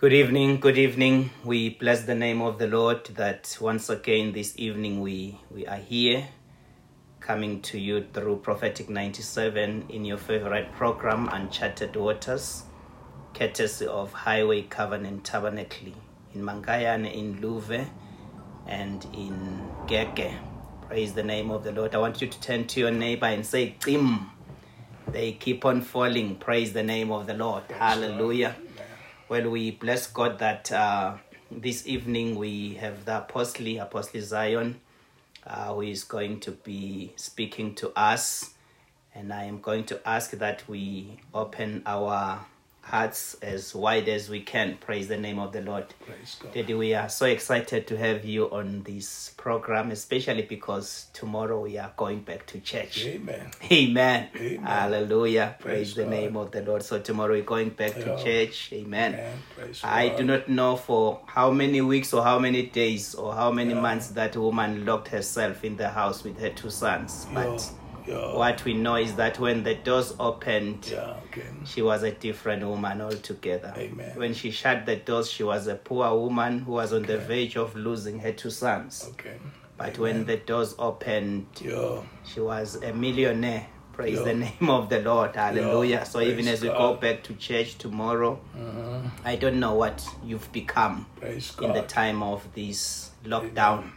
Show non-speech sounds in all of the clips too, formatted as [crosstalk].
Good evening, good evening. We bless the name of the Lord that once again this evening we, we are here coming to you through Prophetic 97 in your favorite program, Uncharted Waters, courtesy of Highway Covenant Tabernacle in Mangayane, in Luve, and in Gege. Praise the name of the Lord. I want you to turn to your neighbor and say, Tim. They keep on falling. Praise the name of the Lord. Hallelujah. Well, we bless God that uh, this evening we have the Apostle, Apostle Zion, uh, who is going to be speaking to us. And I am going to ask that we open our hearts as wide as we can. Praise the name of the Lord. Praise God. Daddy, we are so excited to have you on this program, especially because tomorrow we are going back to church. Amen. Amen. Amen. Hallelujah. Praise, Praise the name of the Lord. So tomorrow we're going back to church. Amen. Amen. I God. do not know for how many weeks or how many days or how many Yeah. months that woman locked herself in the house with her two sons. But Yeah. Yeah. what we know is that when the doors opened, Yeah. Okay. she was a different woman altogether. Amen. When she shut the doors, she was a poor woman who was on the verge of losing her two sons. Okay. But when the doors opened, Yeah. she was a millionaire. Praise Yeah. the name of the Lord. Hallelujah. Yeah. So even as we go back to church tomorrow, Uh-huh. I don't know what you've become Praise in the time of this lockdown.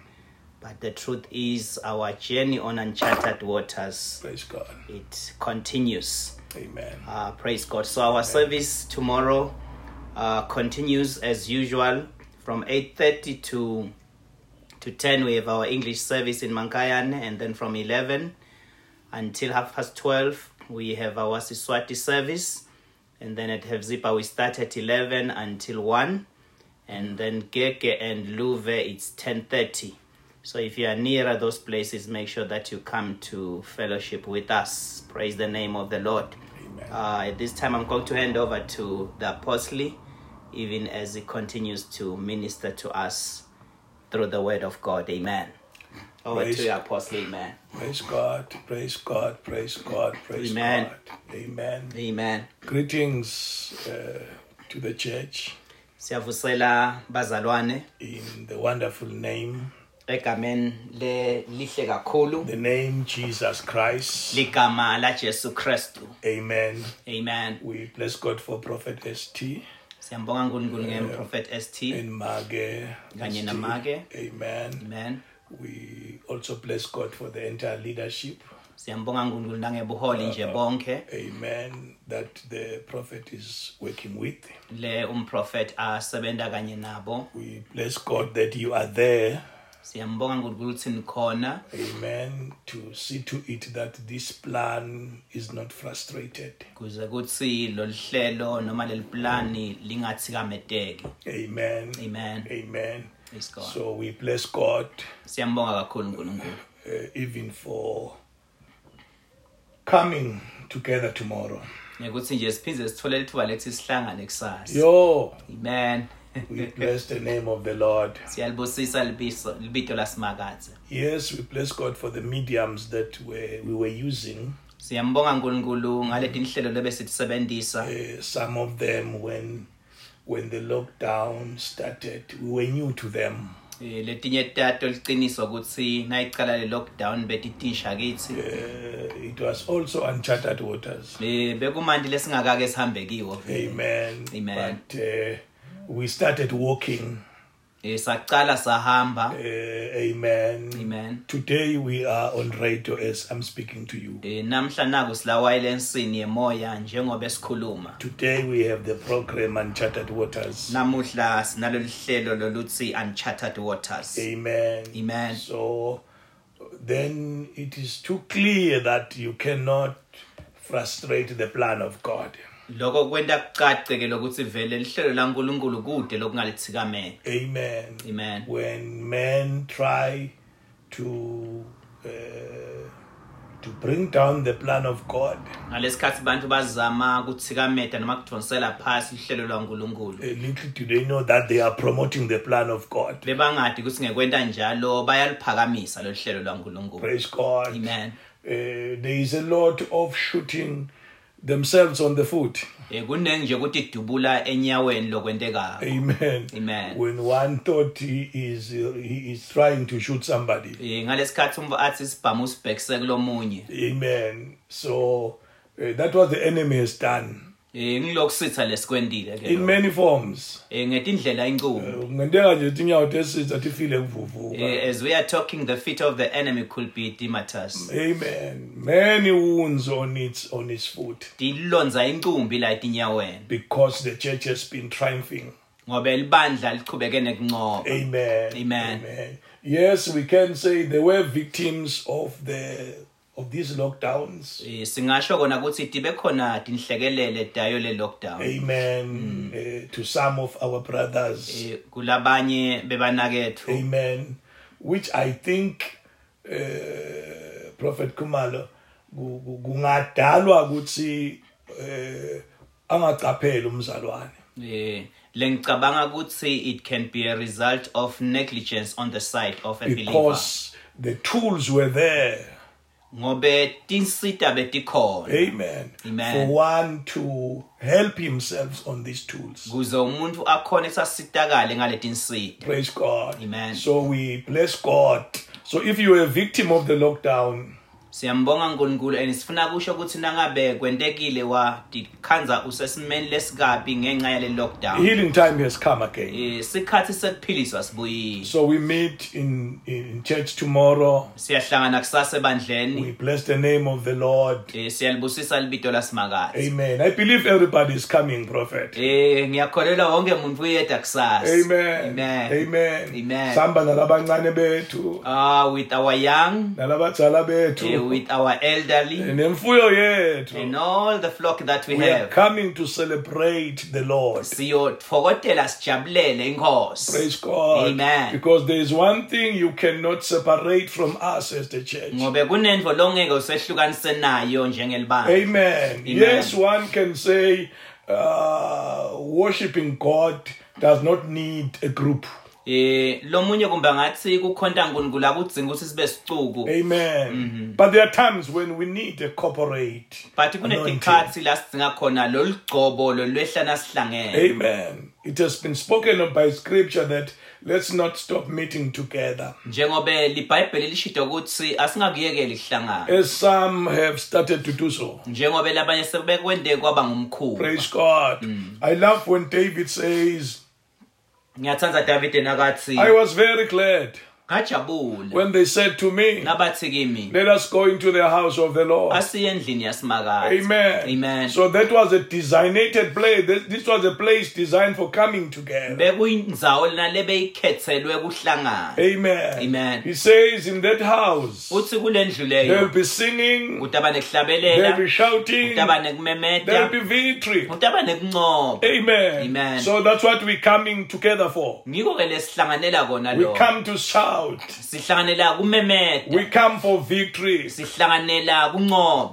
But the truth is, our journey on uncharted waters, Praise God. it continues. Amen. Uh, praise God. So our service tomorrow uh, continues as usual from 8.30 to to 10 we have our English service in Mankayan and then from 11 until half past 12 we have our Siswati service and then at Hevzipa we start at 11 until 1 and then Gege and Luve it's 10.30 so if you are nearer those places make sure that you come to fellowship with us praise the name of the Lord Amen. uh, at this time I'm going to hand over to the apostle even as he continues to minister to us through the word of God amen over Praise to you apostle amen Praise God. Praise God. Praise God. Praise Amen. God. Amen. amen Greetings uh, to the church in the wonderful name, egameni le lihle kakhulu the name Jesus Christ. ligama la Jesu Kristu Amen. amen We bless God for Prophet ST siyambonga uNkulunkulu ngemprophet ST and Mage. Kanye ST. naMage. Amen. amen We also bless God for the entire leadership. siyambonga uNkulunkulu nangebuholi nje bonke Amen. That the prophet is working with. le umprofet asebenta kanye nabo We bless God that you are there. Siyambonga uNkulunkulu ukuthi nikhona Amen. To see to it that this plan is not frustrated. kuze kuthi lolu hlelo noma leli plani lingathikameteki Amen. amen Amen. praise God So we bless God siyambonga kakhulu uNkulunkulu uh, even for coming together tomorrow. ngekuthi nje siphinde sithole lithuba lethi sihlangane kusasa Yo, amen we bless the name of the Lord. siyalibusisa libiso libito lasimakathe Yes, we bless God for the mediums that we, we were using. siyambonga uNkulunkulu ngaleti nhlelo lebe Uh, some of them, when when the lockdown started, we were new to them. Eh, letinye tato liciniso ukuthi nayicala le lockdown betitisha kithi Uh, it was also uncharted waters. Eh, bekumandi lesingakake sihambe kiwo Amen. Amen. But uh, we started walking. Eh, sahamba Uh, amen. amen Today we are on radio as I'm speaking to you. Eh, namhla naku sila yemoya njengoba esikhuluma Today we have the program Uncharted Waters. namuhla sinalolu hlelo loluthi uncharted waters Amen. Amen. So then it is too clear that you cannot frustrate the plan of God. Lokho kwenta kucace ke lokuthi vele lihlelo laNkulunkulu kude lokungalithikamela Amen. amen When men try to uh, to bring down the plan of God, ngalesikhathi abantu bazama ukuthikameta noma kudonsela phasi ihlelo laNkulunkulu uh, little do they know that they are promoting the plan of God. bebangadi ukuthi ngekwenta njalo bayaliphakamisa lo hlelo laNkulunkulu Praise God. amen Uh, there is a lot of shooting themselves on the foot. Eh, kuningi ukuthi idubula enyaweni lokwentekayo Amen. Amen. When one thought he is he is trying to shoot somebody. Eh, ngalesikhathi umva athi sibhamu usibhekise kulomunye Amen. So uh, that was the enemy has done eh ngilokusitha lesikwendile ke in many forms. eh ngetindlela inkulu Ngenteka nje tinyawo tesitha tifile kuvuvuka. Eh, as we are talking the feet of the enemy could be dimatus Amen. Many wounds on its on its foot tilonza incumbi la etinyaweni because the church has been triumphing. ngoba libandla lichubeke nekuncoba Amen. Amen. Amen. Yes, we can say they were victims of the of these lockdowns. Eh, singasho kona ukuthi tibe khona tinhlekelele dayo le lockdown Amen. Uh, to some of our brothers. Eh, kulabanye bebanakethu Amen. Which I think uh, Prophet Kumalo ku- ku- kungadalwa ukuthi eh angacaphela umzalwane. eh lengicabanga ukuthi it can be a result of negligence on the side of a believer because the tools were there. Ngobe tinsita betikhona Amen. Amen. For one to help himself on these tools. kuze umuntu akhona esasitakale ngale tinsita Praise God. Amen. So we bless God. So if you are a victim of the lockdown, siyambonga nkulunkulu and sifuna kusho ukuthi nangabe kwentekile watikhanza usesimeni lesikabi ngenxa yale lockdown healing time has come again. eh sikhathi sekuphiliswa sibuyile So we meet in, in church tomorrow. siyahlangana kusasa ebandleni We bless the name of the Lord. eh siyalibusisa libito lasimakazi Amen. I believe everybody is coming, prophet. eh ngiyakholelwa wonke umuntu uyeda kusasa Amen. amen Amen. Amen. Samba nalabancane bethu, ah with our young nalabadzala eh, bethu, [laughs] with our elderly nemfuyo yethu. and all the flock that we We are have coming to celebrate the Lord. siyotfokotela sijabulele inkosi Praise God. Amen. Because there is one thing you cannot separate from us as the church. ngobe kunento longeke usehlukanise nayo njengelibandla Amen. Yes, one can say uh, worshiping God does not need a group. Eh lomunye kumbe ngathi kukhonta uNkulunkulu akudzinga ukuthi sibe sicuku Amen. But there are times when we need a corporate. but anointing. kunetikhathi la sidzinga khona lolu gcobo lolwehlana sihlangene Amen. It has been spoken of by scripture that let's not stop meeting together. njengobe libhayibheli lishito ukuthi asingakuyekeli kuhlangana As some have started to do so. njengobe labanye sebekwende kwaba ngumkhulu Praise God. I love when David says, David I was very glad when they said to me, Let us go into the house of the Lord. Amen. Amen. So that was a designated place. This was a place designed for coming together. bekuyindzawo lena lebeyikhethelwe kuhlangana Amen. Amen. He says in that house, futhi kule ndlu there'll be singing, there'll be shouting, there'll be victory. Amen. Amen. So that's what we're coming together for. ngiko ke lesihlanganela kona We come to shout. Sihlanganela kumemeta We come for victory. sihlanganela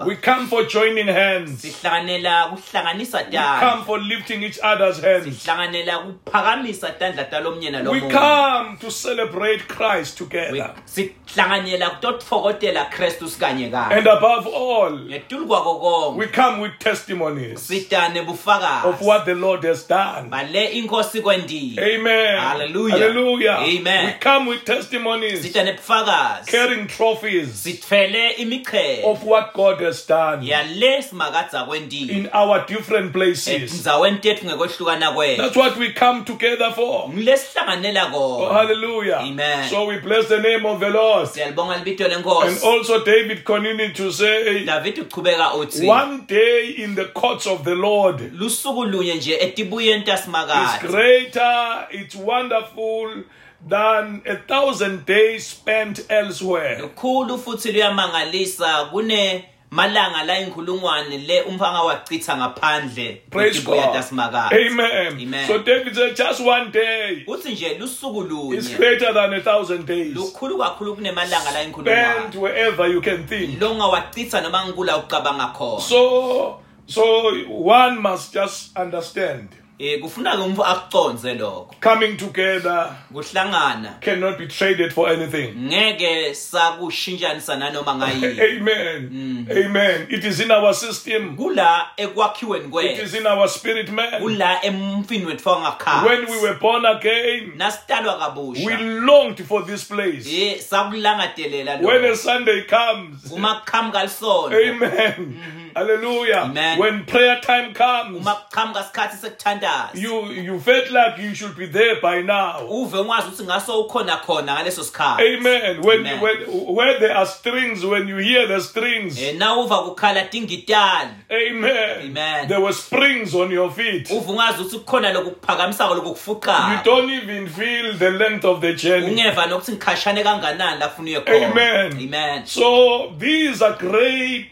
We come for joining hands. sihlanganela kuhlanganisa Come tandla for lifting each other's hands. sihlanganela kuphakamisa tandla talomnye We nalomunye come to celebrate Christ together. sihlanganyela kutotfokotela kristu sikanye kanye And above all, ngetulu kwako konke we come with testimonies of bufakazi what the Lord has done. bale inkosi kwendile Amen. Hallelujah. Hallelujah. Amen. We come with testimonies, carrying trophies sithwele of what God has done yale simakadza kwendile in our different places. etindzaweni tetfu ngekwehlukana kwethu That's what we come together for. ngilesihlanganela Oh, kona hallelujah. Amen. So we bless the name of the Lord. siyalibonga libito And lenkosi also David continued to say, david uchubeka uthi one day in the courts of the Lord lusuku lunye nje etibuyeni is greater, it's wonderful than a thousand days spent elsewhere. lukhulu futhi luyamangalisa kune malanga la inkhulungwane le umfanga wachitha ngaphandle Praise God. tasimakadza Amen. Amen. So David said, just one day uthi nje lusuku is lunye greater than a thousand days lukhulu kakhulu kunemalanga la spent inkhulungwane wherever you can think. lo ngawachitha noma ngikula ucabanga khona So, so one must just understand eh kufuna ke umfu akuconze lokho Coming together kuhlangana cannot be traded for anything. ngeke sakushintshanisa nanoma ngayini [laughs] Amen. Amen. It is in our system. kula ekwakhiweni It kwethu is in our spirit man. kula emfini wethu When we wangakhathi were born again, nasitalwa we kabusha longed for this place. eh sakulangadelela When a lo Sunday comes, uma kuqhamuka lisonto Amen. Hallelujah. Amen. When prayer time comes, uma kuqhamuka isikhathi sekuthandaza you you felt like you should be there by now. uve ngwazi ukuthi ngaso ukhona khona ngaleso sikhathi Amen. When, Amen. when where there are strings, when you hear the strings, eh nawuva kukhala tingitali Amen. Amen. There were springs on your feet. uve ungazi ukuthi kukhona lokhu kuphakamisako lokhu You kufuqayo don't even feel the length of the journey. ungeva nokuthi ngikhashane kanganani lapho uye khona Amen. amen So these are great,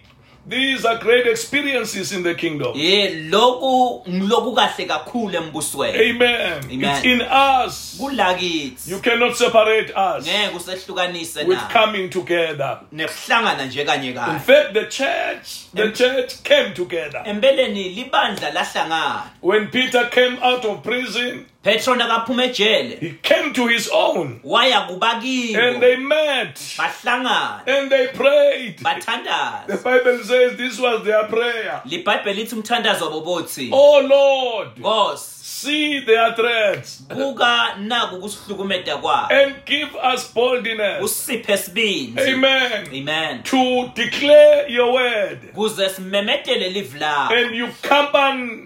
these are great experiences in the kingdom. eh lokhu ngiloku kahle kakhulu embusweni Amen. It's in us. kula kithi You cannot separate us ngeke usehlukanise with na coming together. nekuhlangana nje kanye In kanye fact, the church, the church came together. empeleni libandla lahlangana. When Peter came out of prison, petro nakaphuma ejele. he came to his own. Waya and kubakibo they met. Bahlangana. And they prayed. The bathandaza Bible says this was their prayer. libhayibheli lithi umthandazo wabo bothi Oh Lord, nkosi see their threats buka naku kusihlukumeda kwabo and give us boldness. usiphe sibindi Amen. amen To declare your word. kuze simemedele live lakho And you accompany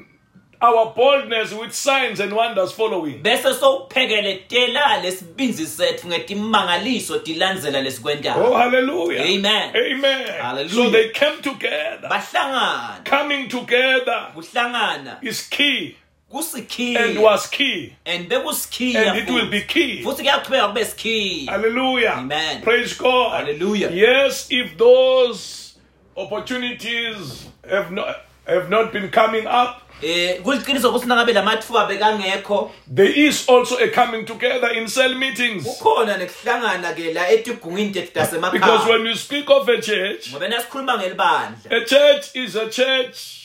our boldness with signs and wonders following. bese sowuphekele tela lesibinzi sethu ngetimangaliso tilandzela Oh, lesikwendayo hallelujah. Amen. Amen. Hallelujah. So they came together. bahlangana Coming together kuhlangana is key and kusikhiya was key. and bekusikhiya And it will be key. futhi kuyaqhubeka kube sikhiya Hallelujah. Amen. Praise God. Hallelujah. Yes, if those opportunities have not have not been coming up, eh kuliqiniso ukuthi nangabe lamathuba bekangekho there is also a coming together in cell meetings. kukhona nekuhlangana ke la etigungini tethu Because when you speak of a church, ngoba nasikhuluma ngelibandla a church is a church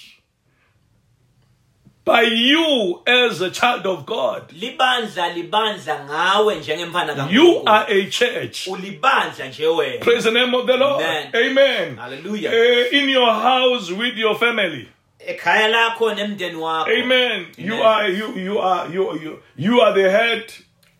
by you as a child of God. libandla libandla ngawe njengemfana You kaNkulunkulu are a church. ulibandla nje wena Praise the name of the Lord. Amen. Amen. Hallelujah. Eh, in your house with your family. ekhaya lakho nemndeni wakho Amen. You Amen. are you you are you you you are the head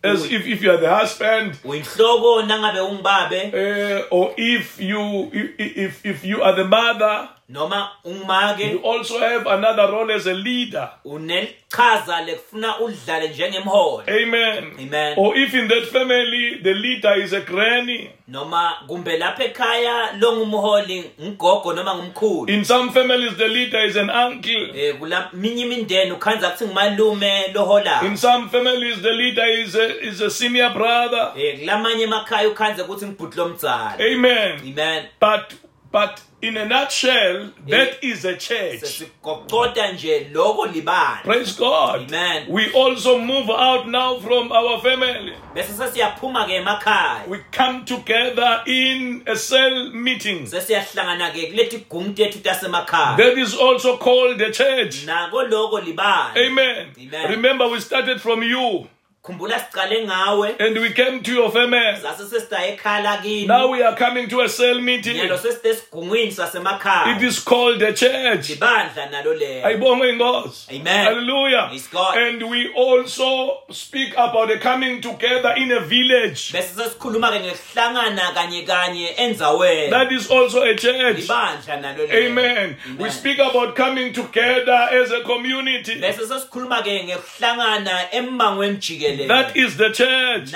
as if, if you are the husband uyinhloko nangabe uh, or if you if, if if you are the mother noma you ungumake also have another role as a leader. unelichaza lekufuna udlale njengemholi. Amen. Amen. or if in that family the leader is a granny. Noma kumbe lapha ekhaya lo ngumholi ngugogo noma ngumkhulu. In some families the leader is an uncle. Eh kula minye imindeni ukhanza kuthi ngumalume loholayo in some families the leader is a is a senior brother. Eh kulamanye emakhaya ukhanza ukuthi ngibhudlo omdzala amen. Amen. But but in a nutshell that is a church sesigocota nje lokho libandla Praise God. Amen. We also move out now from our family. bese sesiyaphuma ke emakhaya We come together in a cell meeting. sesiyahlangana ke kuleti gungu tethu tasemakhaya That is also called the church. nako lokho libandla Amen. Amen. Remember, we started from you khumbula sicale ngawe and we came to your family. sase sesida ekhaya lakini Now we are coming to a cell meeting. seside esigungwini sasemakhaya is called the church. libandla nalo lelo Ayibonge inkosi. Amen. Hallelujah. God. And we also speak about the coming together in a village. bese sesikhuluma ke ngekuhlangana kanye kanye endzaweni That is also a church. libandla nalo lelo Amen. We speak about coming together as a community. bese sesikhuluma ke ngekuhlangana emmangweni jikelele That is the church.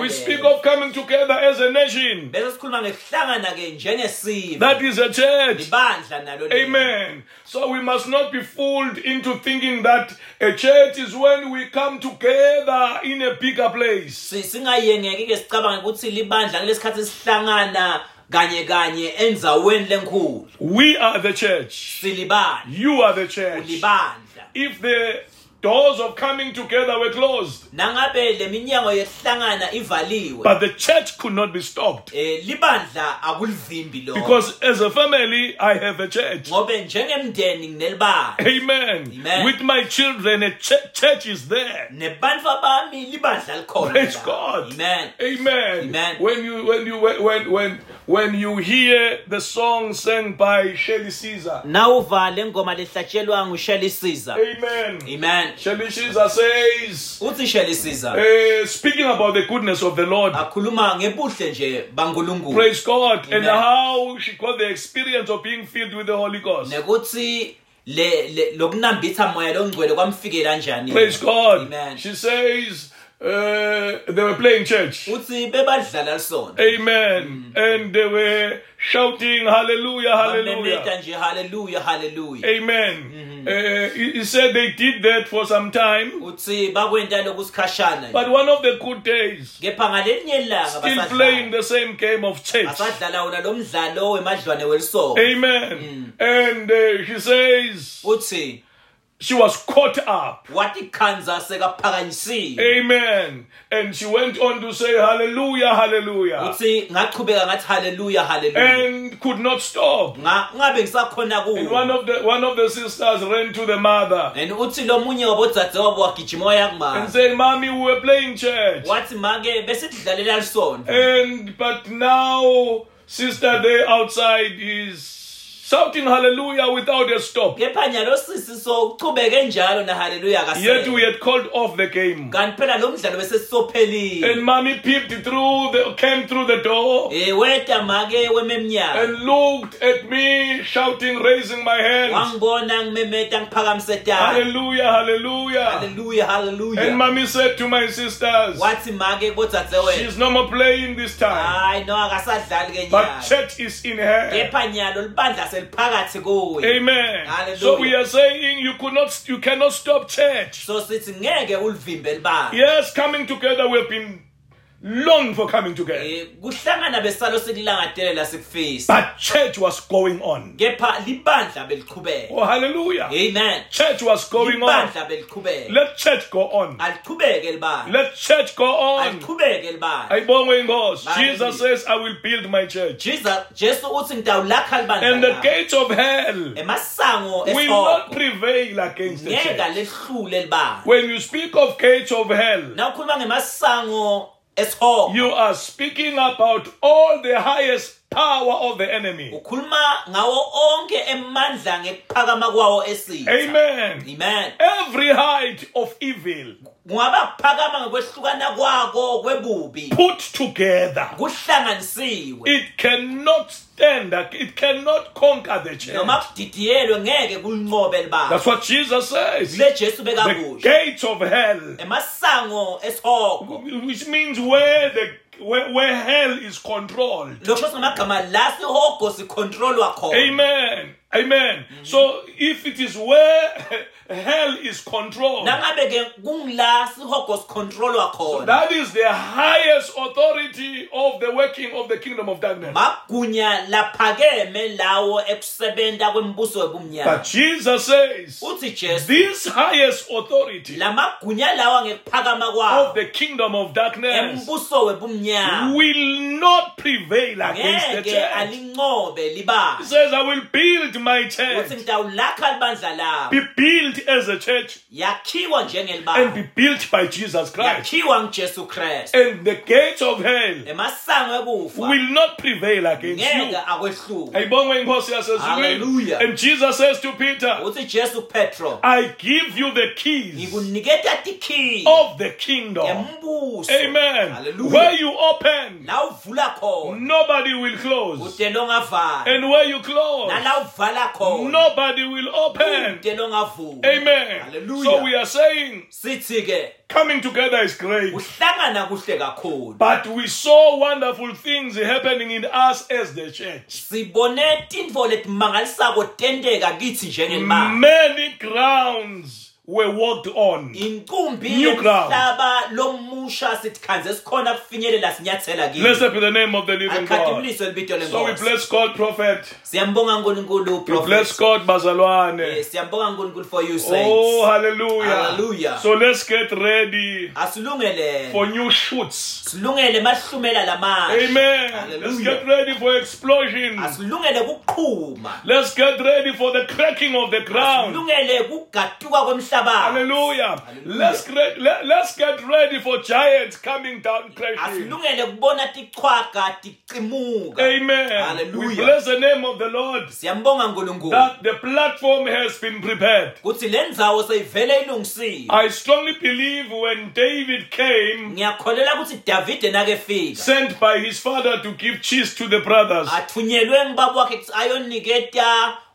We speak of coming together as a nation. bese sikhuluma ngekuhlangana ke njengesive That is a church. libandla nalo lelo. Amen. So we must not be fooled into thinking that a church is when we come together in a bigger place. Si- singayengeki ke sicabange ukuthi libandla kulesikhathi sihlangana kanye kanye endzaweni lenkulu We are the church. silibandla You are the church. libandla If the doors of coming together were closed, nangabe leminyango yokuhlangana ivaliwe but the church could not be stopped. eh libandla akulivimbi lo Because as a family, I have a church. ngobe njengemndeni nginelibandla Amen. Amen. With my children, a ch- church is there. nebantfu bami libandla likhona Praise la. God. amen Amen. Amen. When you when you when when when you hear the song sang by Shirley Caesar. nawuva le ngoma lehlatshelwa ngusheli siza Amen. amen Caesar says, uthi sheli siza uh, speaking about the goodness of the Lord. akhuluma ngebuhle nje bankulunkulu Praise God. And Amen. how she got the experience of being filled with the Holy Ghost. nekuthi le le- lokunambitha moya longcwele kwamfikela kanjani Praise God. amen She says uh, they were playing church. uthi bebadlala lisona Amen. And they were shouting, Hallelujah, Hallelujah. haleluya haleluya Amen. Uh, he, he said they did that for some time. uthi bakwenta lokhu sikhashana But one of the good days, kepha ngalelinye ilanga still playing the same game of church. basadlala wona lo mdlalo wemadlwane welisonto Amen. And uh, she says she was caught up. wathi khanza sekaphakanyisiwe Amen. And she went on to say, Hallelujah, Hallelujah. uthi ngachubeka ngathi haleluya haleluya And could not stop. And one of the one of the sisters ran to the mother and uthi lo munye wabodzadzewabo wagijima waya and kumama said, Mommy, we were playing church. wathi make besidlalela lisonto And but now sister there outside is shouting hallelujah without a stop. kepha nyalo sisi sochubeke njalo na haleluya Yet we had called off the game. kanti phela lo mdlalo bese And mommy peeped through the came through the door eh weta make wememnyaka and looked at me shouting, raising my hands. wangibona ngimemeta ngiphakamise tala Hallelujah, hallelujah. haleluya And haleluya mommy said to my sisters, wathi make bodzadzewethu She's no more playing this time. hayi no akasadlali ke But nyalo church is in her. kepha nyalo libandla seliphakathi kuye Amen. Hallelujah. So we are saying you could not you cannot stop church. so sithi ngeke ulivimbe libandla Yes, coming together we've been long for coming together. Eh, kuhlangana besalo sikulangadelela sikufisa But church was going on. kepha libandla beliqhubeka Oh hallelujah. amen Church was going on. libandla beliqhubeka Let church go on. aliqhubeke libandla Let church go on. aliqhubeke libandla Ayibongwe inkosi. Jesus says, I will build my church. Jesus Jesu uthi ngidawulakha And the libandla gates of hell emasango will not esoko prevail against the ngeke church. lehlule libandla When you speak of gates of hell, ngemasango esoko you are speaking about all the highest power of the enemy. ukhuluma ngawo onke emandla ngekuphakama kwawo esiza Amen. amen. Every height of evil kungaba kuphakama ngokwehlukana kwako kwebubi. put together, kuhlanganisiwe. It cannot stand, it cannot conquer the church. noma kudidiyelwe ngeke kulinqobe libandla That's what Jesus says. le Jesu The bekakusho gates of hell, emasango esihoko which means where the where, where hell is controlled. lokho singamagama la sihogo sikhontrolwa khona Amen. Amen. So if it is where [laughs] hell is controlled, nangabe ke kungila sihogo sikhontrolwa khona. That is the highest authority of the working of the kingdom of darkness. magunya laphakeme lawo ekusebenta kwembuso But Jesus says, this highest authority lamagunya lawa ngekuphakama of the kingdom of darkness will not prevail against the church. He says, I will build my church, ngidawulakha libandla labo be built as a church, yakhiwa and be built by Jesus Christ. yakhiwa ngujesu kristu And the gates of hell emasango ekufa will not prevail against ngeke you. akwehlule Ayibongwe inkosi yaseZulwini. Hallelujah. And Jesus says to Peter, uthi jesu petro I give you the keys ngikuniketa tikhiyi of the kingdom. embuso Amen. Hallelujah. Where you open, la uvula khona nobody will close. ude longavala And where you close, nala uvala khona nobody will open. ude longavula Amen. Hallelujah. So we are saying sithi ke coming together is great. uhlangana kuhle kakhulu But we saw wonderful things happening in us as the church. sibone tintfo letimangalisako tenteka kithi njengelibandla Many grounds were walked on. inkumbi New ground. yomhlaba lomusha sithi sikhona kufinyelela sinyathela Blessed be the name of the living God. akhaduliswe So we lenkosi bless God, prophet. siyambonga unkulunkulu We bless prophet God, Eh, Bazalwane. siyambonga for you Oh, saints hallelujah. Hallelujah. So let's get ready asilungele for new shoots. silungele mahlumela lamasha Amen. Let's Hallelujah. get ready for asilungele kuqhuma Let's get ready for the cracking of the ground. asilungele kugaduka kwemhlaba Hallelujah. Hallelujah. Let's, cre- let, let's get ready for giants coming down crashing. asilungele kubona tichwaga tiqimuka Amen. We Hallelujah. bless the name of the Lord that the platform has been prepared. kuthi le ndzawo seyivele ilungisiwe I strongly believe when David came, ngiyakholela ukuthi davide nakefika sent by his father to give cheese to the brothers,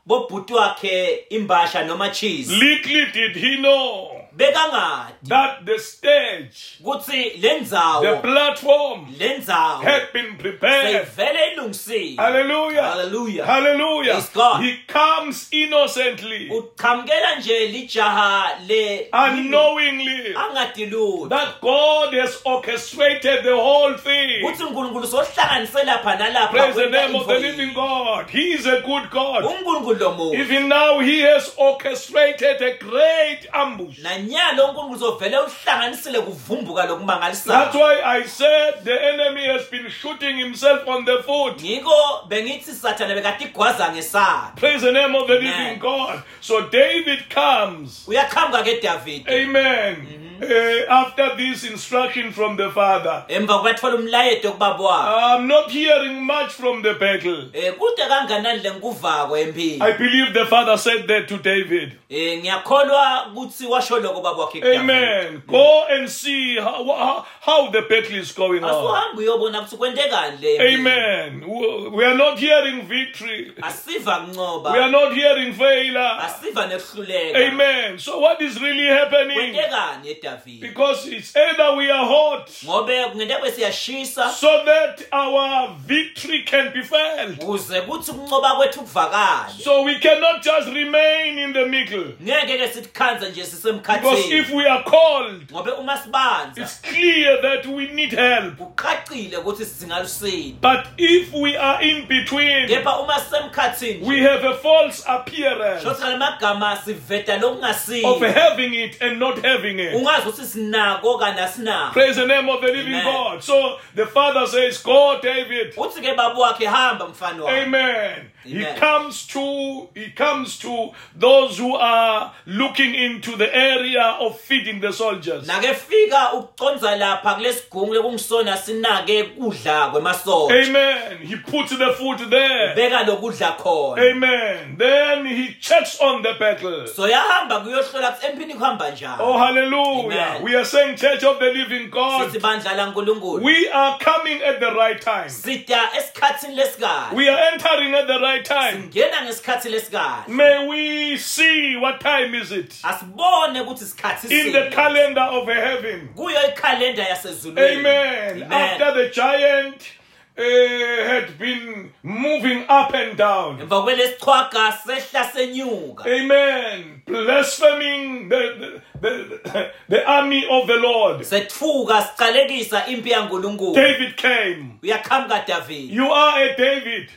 athunyelwe ngibaba wakhe kuthi ayoniketa bobhuti wakhe imbasha noma cheese? Little did he know. That the stage, kuthi le the ndzawo platform, le ndzawo had been prepared. seyivele ilungisiwe Hallelujah. Hallelujah. Hallelujah. Praise God. He comes innocently, uqhamukela nje lijaha le unknowingly, angadi that God has orchestrated the whole thing. kuthi unkulunkulu sohlanganise lapha nalapha Praise the name of the info living yinye. God. He is a good God. unkulunkulu lo muntu Even now, He has orchestrated a great ambush. Nanyalo unkulunkulu uzovele uhlanganisile kuvumbuka That's lokumangalisayo why I said the enemy has been shooting himself on the foot. ngiko bengithi sathane bekatigwaza ngesakhe Praise the name of the living God. So David comes. uyaqhamuka kedavide Amen. Uh, after this instruction from the Father. emva kubathola umlayedo kubaba wakhe I'm not hearing much from the battle. Eh, kude kanganani le nkuvako empini I believe the Father said that to David. Eh, ngiyakholwa ukuthi washo loko baba wakhe kuDavide. Amen. Go and see how, how, how the battle is going on. asuhambe uyobona ukuthi kwendekani le. Amen. We are not hearing victory. We are not hearing failure. Amen. So what is really happening? Because it's either we are hot ngobe kungenteka besiyashisa so that our victory can be felt. kuze kuthi ukuncoba kwethu kuvakale So we cannot just remain in the middle. Ngeke ke sithi khanza nje Because if we are called, ngobe uma sibanza it's clear that we need help. kuqaqile ukuthi singalusini But if we are in between, kepha uma sisemkhathini we have a false appearance shothi ngale magama of having it and not having it. ungazi ukuthi sinako kana asinako Praise the name of the living Amen. God. So the father says, Go, David. uthi ke baba wakhe hamba mfana wami Amen. He comes to he comes to those who are looking into the area of feeding the soldiers. nakefika ukuconza lapha kulesigungu lekungisona sinake kudla kwemasotsha Amen. He puts the food there. beka lokudla khona Amen. Then he checks on the battle. so yahamba kuyohlola ukuthi empini kuhamba njani Oh, hallelujah. Amen. We are saying, Church of the Living God, lankulunkulu we are coming at the right time. sida esikhathini lesikahle We are entering at the right time. ngena ngesikhathi lesikahle May we see what time is it asibone ukuthi isikhathi in the calendar of heaven. kuyo ikhalenda yasezulwini Amen. After the giant uh, had been moving up and down. emva kwelesichwaga sehla senyuka Amen. Blaspheming the, the, the, the army of the Lord. setfuka sicalekisa impi yankulunkulu David came. You are a David.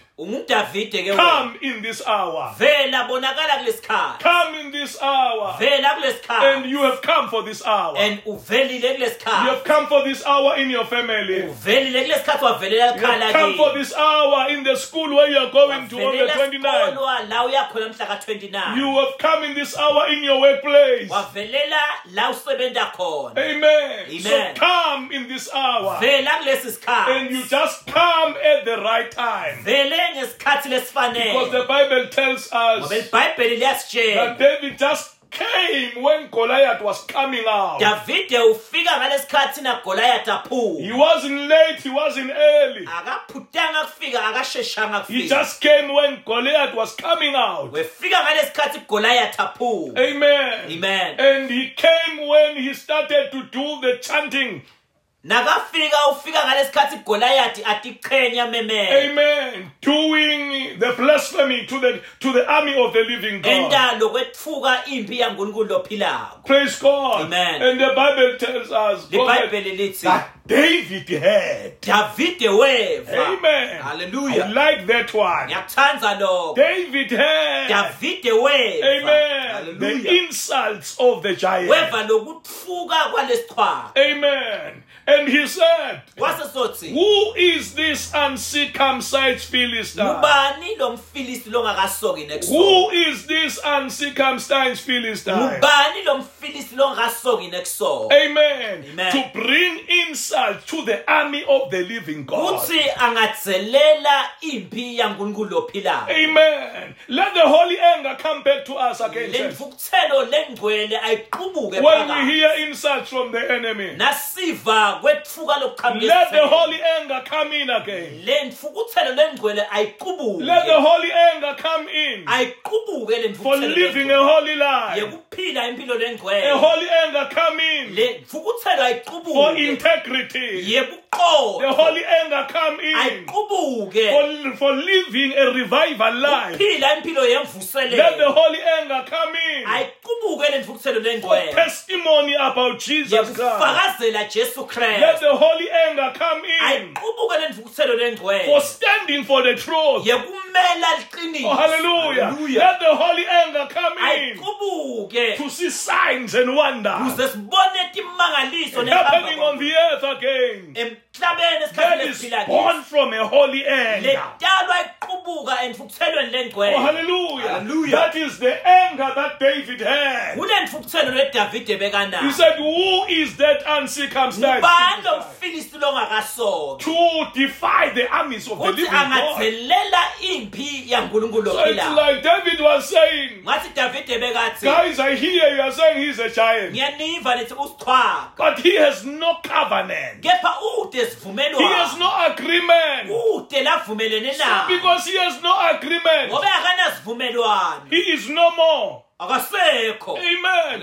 Come in this hour. vela bonakala kulesikhathi Come in this hour. vela And you have come for this hour. You and uvelile kulesikhathi have come for this hour in your family. uvelile kulesikhathi wavelela You have come for this hour in the school where you are going to on the wavelela 29th. la uyakhona mhla ka-29 You have come in this hour in your workplace. wavelela la usebenta khona Amen. So Amen. come in this hour. vela kulesi And you just come at the right time. vele ngesikhathi Because the Bible tells us ngoba that David just came when Goliath was coming out. davide ufika ngalesikhathi nagolayathi He aphuma wasn't late, he wasn't early. akaphutanga kufika akasheshanga He just came when Goliath was coming out. wefika ngalesikhathi golayathi aphuma Amen. Amen. And he came when he started to do the chanting nakafika ufika ngalesikhathi igoliathi atiqhenya memele Amen. Doing the blasphemy to the to the army of the living God. enta lokwetfuka impi yankulunkulu lophilako Praise God. Amen. And the Bible tells us prophet, libhayibheli lithi that David had. davide weva Amen. Hallelujah. I like that one. ngiyakuthanda lokho David had. davide weva Amen. Hallelujah. The insults of the giant. weva lokutfuka kwalesichwaka Amen. And he said, Who is this uncircumcised Philistine? ngubani lo mfilisti longakasoki nekusoka Who is this uncircumcised Philistine? ngubani lo mfilisti longakasoki nekusoka Amen. Amen. To bring insult to the army of the living God. kuthi angadzelela impi yankulunkulu lophilako Amen. Let the holy anger come back to us again. le church. mvukuthelo lengcwele ayiqubuke When we phakathi hear insults from the enemy, nasiva kwetfuka lokuqhamuka let the esifeni. holy anger come in again. le mfukuthelo lengcwele ayiqubuke Let the holy anger come in ayiqubuke le for mfukuthelo living a holy life. yekuphila impilo A lengcwele holy anger come in le mfukuthelo for ayiqubuke integrity. The holy anger come in. For, for living a revival life. Let the holy anger come in. Ayiqubuke le mfukuthelo for testimony about Jesus Christ. yekufakazela Let the holy anger come in. Ayiqubuke le mvukuthelo for standing for the truth. yekumela Oh, hallelujah. Hallelujah. Let the holy anger come in. To see signs and wonders. Kuze sibone timangaliso happening on the earth again. emhlabeni That esikhathini born from a holy anger. ledalwa iqubuka emfukuthelweni Oh, lengcwele hallelujah. Hallelujah. That is the anger that David had. kule mfukuthelo ledavide He bekanayo said, Who is that uncircumcised ngubani lo Philistine mfilisti longakasoki to defy the armies of the living God? angadzelela impi yankulunkulu So it's like David was saying, ngathi davide bekathi Guys, I hear you are saying he's a giant, ngiyaniva nithi usichwaka but he has no covenant. Kepha ude He has sivumelwano no agreement. ude lavumelene nayo Because he has no agreement, ngoba akanazivumelwano he is no more. Akasekho Amen.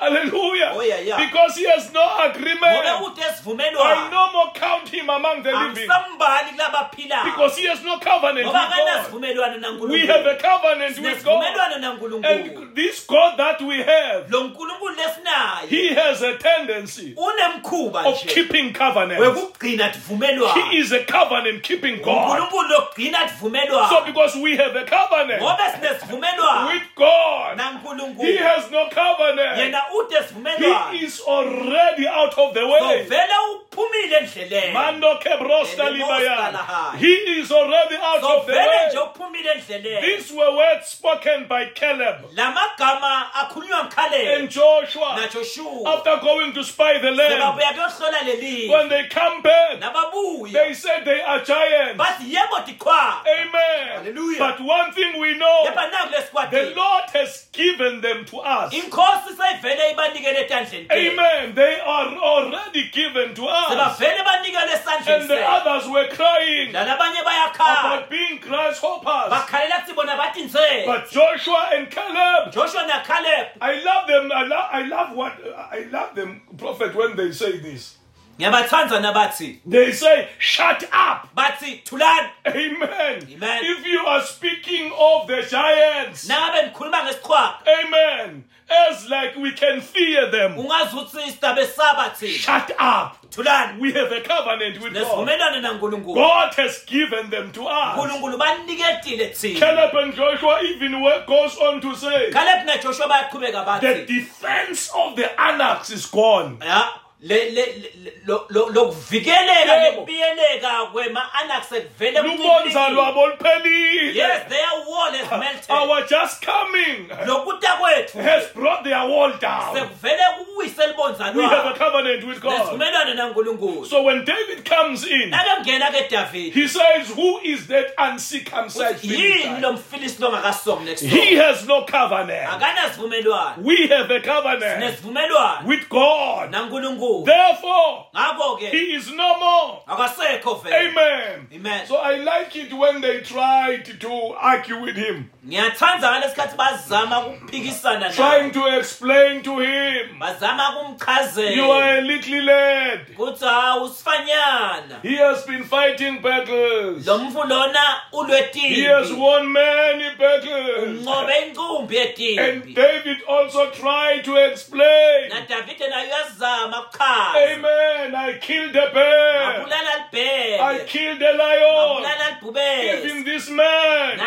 Hallelujah. Oh, yeah, yeah. Because he has no ngoba agreement. I no more count him among the living. Because he has no covenant with ngoba God. akanasivumelwano We have a covenant with God. nankulunkulu And this God that we have, lo nkulunkulu lesinayo he has a tendency unemkhuba of keeping covenant. wekugcina tivumelwano He is a covenant keeping God. unkulunkulu So because we have a covenant ngoba sinesivumelwano with God, he has no covenant. yena He is already out of the way. sovele uphumile endleleni Mando kebrosta libaya. He is already out of the nje way. uphumile endleleni These were words spoken by Caleb la magama akhulunywa and Joshua after going to spy the land. sebabuya kuyohlola leli When they come back, nababuya they said they are giants. bathi yebo diqhwa Amen. Hallelujah. But one thing we know kepha naku the Lord has given them to us. inkosi seyivele ibanikele etandleni. Amen. They are already given to us. sebavele banikele esandleni And the others were crying bayakhala about being grasshoppers. bakhalela kuthi bona bathi nze But Joshua and Caleb, joshua nakhaleb I love them. I love, I love what I love them, prophet, when they say this. Ngiyabathanza nabathi They say, "Shut up." bathi thulani Amen. Amen. If you are speaking of the giants, nangabe ngikhuluma ngesichwaka Amen. As like we can fear them. ungazi ukuthi sidabe saba thina Shut up. thulani We have a covenant with God. nankulunkulu God has given them to us. nkulunkulu baniketile thina Caleb and Joshua even wo- goes on to say, najoshua bayaqhubeka the bathi defense of the annex is gone. ya le- le- le- lo- lo- lokuvikeleka nekubiyeleka kwema-annex kuvele Lubonza lwabo luphelile. yes their wall has melted. Our just coming. Lokuta kwethu has brought their wall down. sekuvele kuwise libonza We have a covenant with God. nesivumelwano nankulunkulu. So when David comes in, nakengena kedavide he says, Who is that uncircumcised yini lo mfilisti longakasoki He nekusona has no covenant. akanasivumelwano We have a covenant with God. nankulunkulu Therefore, he is no more. Amen. Amen. So I like it when they tried to argue with him, ngiyathanda ngalesikhathi bazama ukuphikisana trying to explain to him, you are a little lad. kuthi hawu sifanyana He has been fighting battles. lo mfu lona ulwe He has won many battles. And David also tried to explain. Nadavide naye uyazama kuchaza Amen. I killed a bear. I killed a lion. Even this man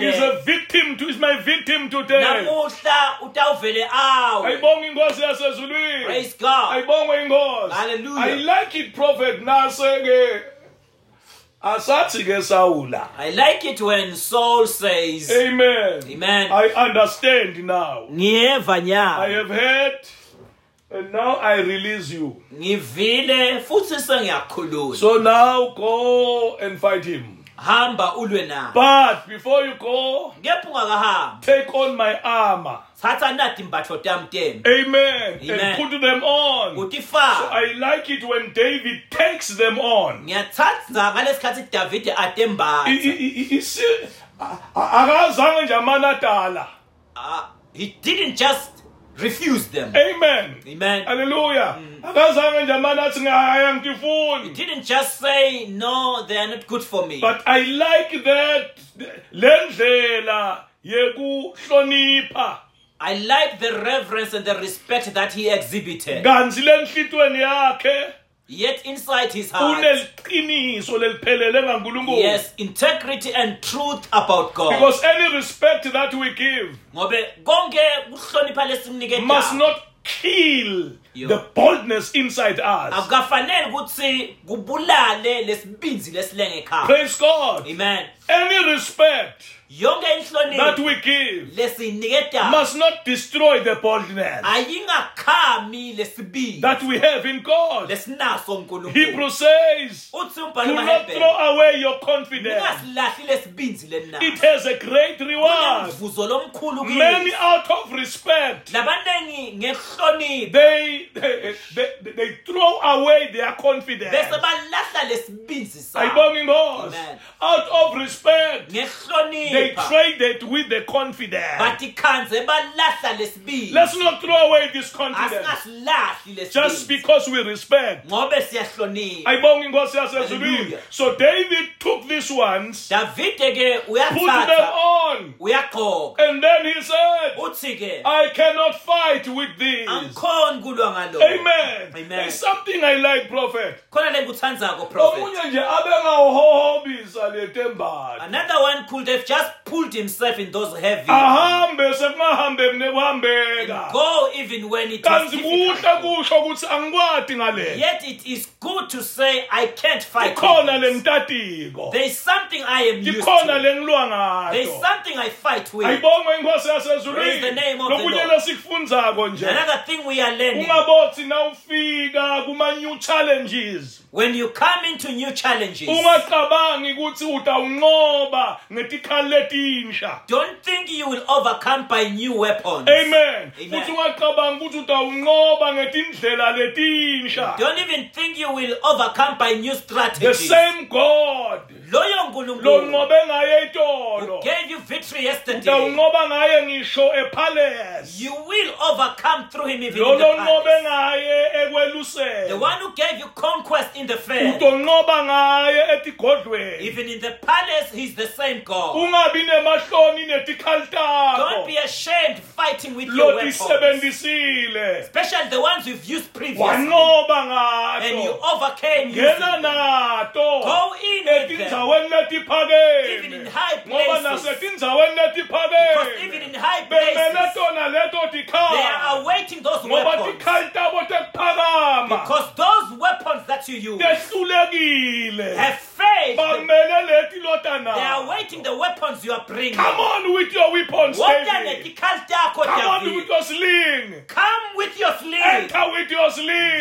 is a victim to is my victim today. namuhla utawuvele awe Ayibonga inkosi yasezulwini. praise god Ayibonga inkosi. Hallelujah. I like it prophet nase ke asathi ke Sawula. i like it when saul says Amen. amen I understand now. ngiyeva I nya have heard and now I release you. ngivile futhi sengiyakhulula So now go and fight him. hamba ulwe naye But before you go, kepha ungakahambi take on my armor. thatha nati imbatho tamtemi Amen. Amen. And put them on. uthi So fa I like it when David takes them on. ngiyathanda ngalesikhathi davide I- atembatha I- I- I- isi- a- a- akazange nje amanadala. Uh, he didn't just refuse them. Amen. amen. Hallelujah. Mm. Akazange nje amanathi ngaya he didn't just say no they are not good for me. But I like that lendlela yekuhlonipha. i like the reverence and the respect that he exhibited. Kanzi lenhlitweni yakhe yet inside his heart uneliqiniso leliphelele ngaNkulunkulu. yes integrity and truth about god Because any respect that we give ngobe konke kuhlonipha must not kill Yo. the boldness inside us. akukafanele ukuthi kubulale lesibinzi lesilenge ekhaya Praise God. amen Any respect that inhlonipho we give must not destroy the boldness that we have in God. Hebrew says, do not throw away your confidence. It has a great reward. Many out of respect, they, they, they, they throw away their confidence. bese balahla lesibinzi sabo. Amen. Out of respect, they ngehlonipha traded with the confidence. bathi khanze balahla lesibili Let's not throw away this confidence just because we respect. Ayibonga inkosi yasezulwini. So David took these ones, davide put them on, and then he said, I cannot fight with these. angikhoni kulwa ngalo Amen. Amen. There's something I like, prophet. khona le ngikuthandzako prophet Omunye nje abengawuhobisa letembatho. another one could have just pulled himself in those heavy Ahambe kunekuhambeka. go even when it was Kanti kuhle kusho ukuthi ngale. yet it is good to say i can't fight Ikhona with this. lentatiko. there is something i am used Ikhona to lengilwa there is something i fight with Ayibonge inkosi the yasezulwini. name of the Lokunye Lord. nje. another thing we are learning Ungabotsi nawufika kuma new challenges. when you come into new challenges Ungacabangi ukuthi utawunqoba. Don't think you will overcome by new weapons Amen. Amen. Futhi ungacabangi ukuthi utawunqoba ngetindlela letinsha. don't even think you will overcome by new strategies. The same God loyo nkulunkulu ngaye itolo. who gave you victory yesterday Utawunqoba ngaye ngisho epalace. you will overcome through him even in the lonqobe palace. the one who gave you conquest in the fair Utonqoba ngaye etigodlweni. even in the palace he's the same God Ungabi nemahloni netikhali don't be ashamed fighting with your weapons. especially the ones you've used previously. And you overcame using them. go in with them. even in high places. because even in high places they are awaiting those weapons. tikhali tabo tekuphakama because those weapons that you use have faith bamele leti lota they are waiting the weapons you are bringing come on with your weapons David. come on with your sling come with your sling enter with your sling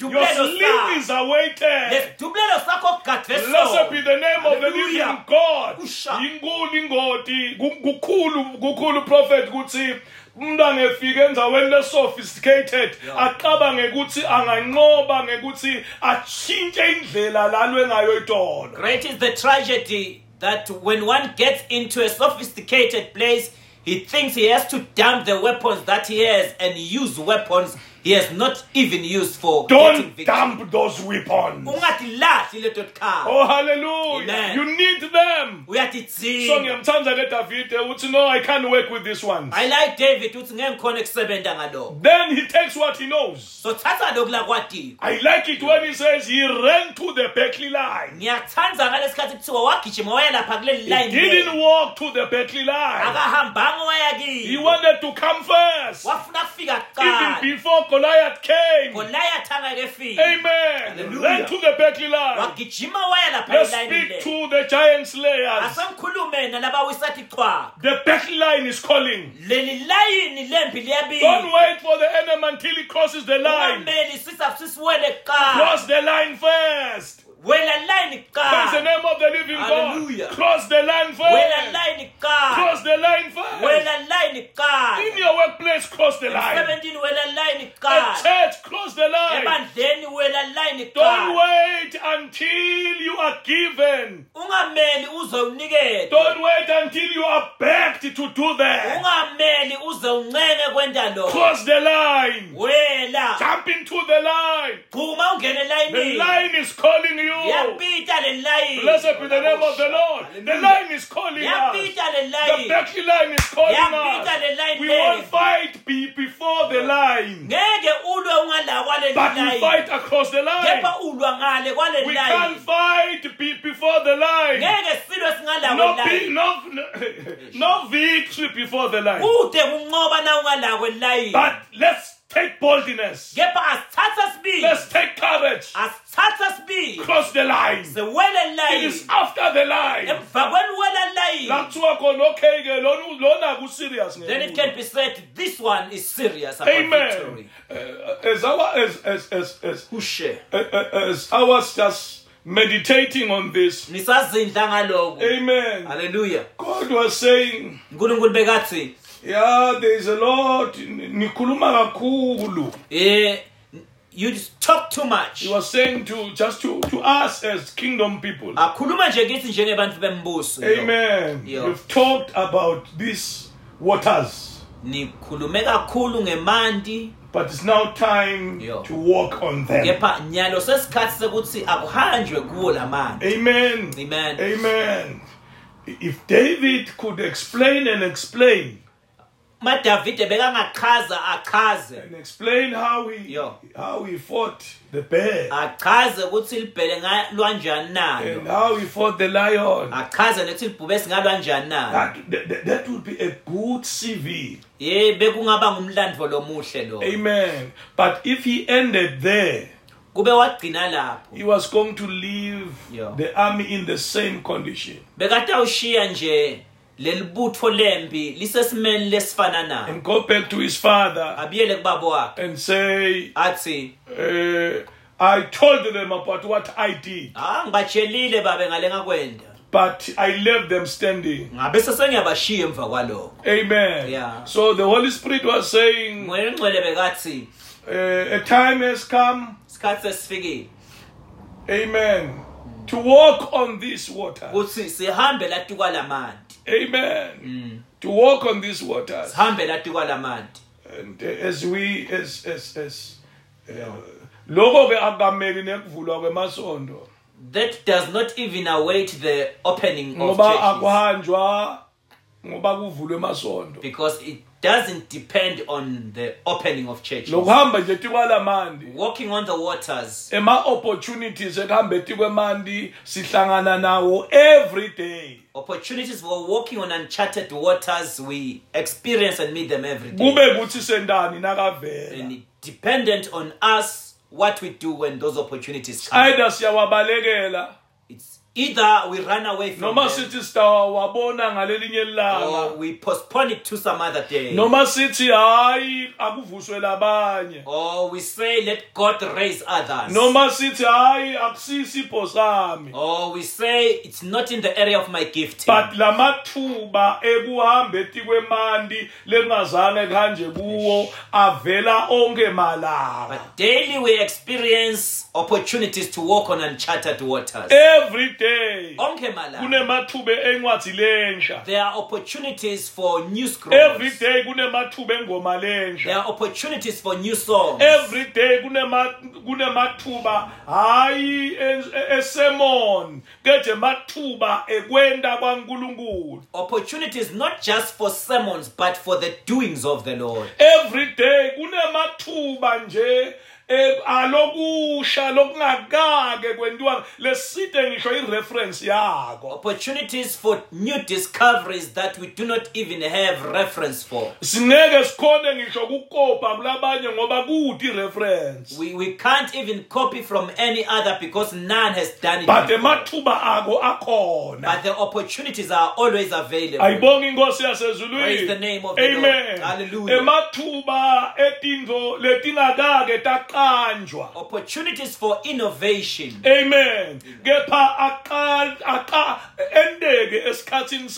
Your sleep is awaited. lesidubulelo sakho gadwe Blessed be the name of the living. God. Usha. Inkulu ingoti, ku- kukhulu prophet kuthi umuntu angefika endaweni le sophisticated Yeah. aqabange ukuthi anganqoba ngekuthi atshintshe indlela lalwe ngayo idolo. Great is the tragedy that when one gets into a sophisticated place, he thinks he has to dump the weapons that he has and use weapons he has not even used for getting Don't dump those weapons. ungatilahli leto tikhawu Oh hallelujah. Amen. You need them. So uyatidzinga ngiyamthanda ke David no I can't work with this one. i like david uthi ngeke ngikhona kusebenza ngalokho Then he takes what he knows. so thatha lokhu lakwatiko I like it when he says he ran to the battle line. ngiyakuthanza ngalesi kuthiwa wagijima waya lapha kuleli He didn't walk to the battle line. He wanted to come first. Even before Goliath came. goliath Amen. Hallelujah. Ran to the battle line. wagijima waya lapha Let's speak to the giant slayers. asengikhulume nalabawisathi qhwa The battle line is calling. leli layini lembi Don't wait for the enemy until he crosses the line. ungameli sisa kuqala Cross the line first. Praise the name of the living Hallelujah. God. Cross the line first. Cross the line first. In your workplace, cross the line. emsebentini wela layini At church, cross the line. ebandleni wela layini Don't wait until you are given. ungameli uze uniketwe Don't wait until you are begged to do that. ungameli uze uncenge kwenta lokho Cross the line. Jump into the line. The line is calling you. Layini Blessed be the name of the Lord. The line is calling us. The Becky line is calling us. We won't fight be before the line, ngeke ulwe ungala kwale but we fight across the line. kepha ulwa ngale kwale We can't fight be before the line. No, be, no, no, no victory before the line. kude kunqoba na ungala kwe layini But let's take boldness. kepha asithatha Let's take courage. asithatha sibili Cross the line. sewele It layini is after the line. emva kwenu wela layini La kuthiwa khona okay ke lona lona ku serious then it can be said this one is serious about Amen. victory Uh, as our as as as as kushe uh, uh, as I was just meditating on this. nisazindla ngaloko Amen. haleluya God was saying, unkulunkulu bekathi yeah, there is a lot. Nikuluma kakhulu. eh you talk too much He was saying to just to to us as kingdom people. akhuluma nje kithi njengebantu bembuso Amen. Yeah. We've talked about these waters, nikhulume kakhulu ngemanti but it's now time Yeah. to walk on them. kepha nyalo sesikhathi sekuthi akuhanjwe kuwo lamanti Amen. Amen. Amen. If David could explain and explain madavide bekangachaza achaze. And explain how he Yeah. how he fought the bear. Achaze ukuthi libhele ngalwa njani and nalo how he fought the lion, achaze nethi libhube singalwa njani nalo that, that that would be a good CV. ye bekungaba ngumlandvo lomuhle lo. Amen. But if he ended there, kube wagcina lapho. he was going to leave Yeah. the army in the same condition. Bekatawushiya nje. Leli butho lempi lisesimeni lesifana nayo and go back to his father abiyele kubabo wakhe. and say, athi uh, I told them about what I did, ah ngibatshelile babe ngale ngakwenda. But I left them standing. ngabe sesengiyabashiya emva kwalokho. Amen. Yeah. So the Holy Spirit was saying, moya engcwele bekathi uh, a time has come, isikhathi sesifikile. Amen, to walk on this water. ukuthi sihambe lati kwalamanti Amen. To walk on these waters. sihambe lati kwalamanti. And uh, as we, as, as, as, uh, lokho ke akameli nekuvulwa kwemasondo. That does not even await the opening of ngoba churches. akuhanjwa ngoba kuvulwe emasondo. Because it doesn't depend on the opening of churches. Lokuhamba nje tikwalamandi walking on the waters. Ema-opportunities ekuhambe tikwemandi sihlangana nawo every day. Opportunities for walking on uncharted waters we experience and meet them every day. Kube kuthi sendani nakavela. And it dependent on us what we do when those opportunities come. Either siyawabalekela it's Either we run away from noma sithi ngalelinye or we postpone it to some other day. noma sithi hayi akuvuswe labanye Or we say, let God raise others. noma sithi hayi akusisipho sami Or we say, it's not in the area of my gift. but lamathuba ekuhamba etikwemandi lengazange kanje kuwo avela onke malanga But daily we experience opportunities to walk on uncharted waters. every day Onke malanga. kunemathuba encwadi lensha There are opportunities for new every scrolls. day kunemathuba engoma lensha There are opportunities for new songs. every day kunema- kunemathuba hayi e- e- esemon keje mathuba ekwenda kwaNkulunkulu Opportunities not just for sermons, but for the doings of the Lord. every day kunemathuba nje Eh, alokusha lokungakake kwentiwa leside ngisho ireference yako Opportunities for new discoveries that we do not even have reference for. singeke sikhone ngisho kukopa kulabanye ngoba kuti reference We, we can't even copy from any other because none has done it. but emathuba ako akhona But the opportunities are always available. ayibonga inkosi Praise the yasezulwini name of the amen Lord. Hallelujah. emathuba letingakake taqanjwa Opportunities for innovation. amen kepha endeke esikhathini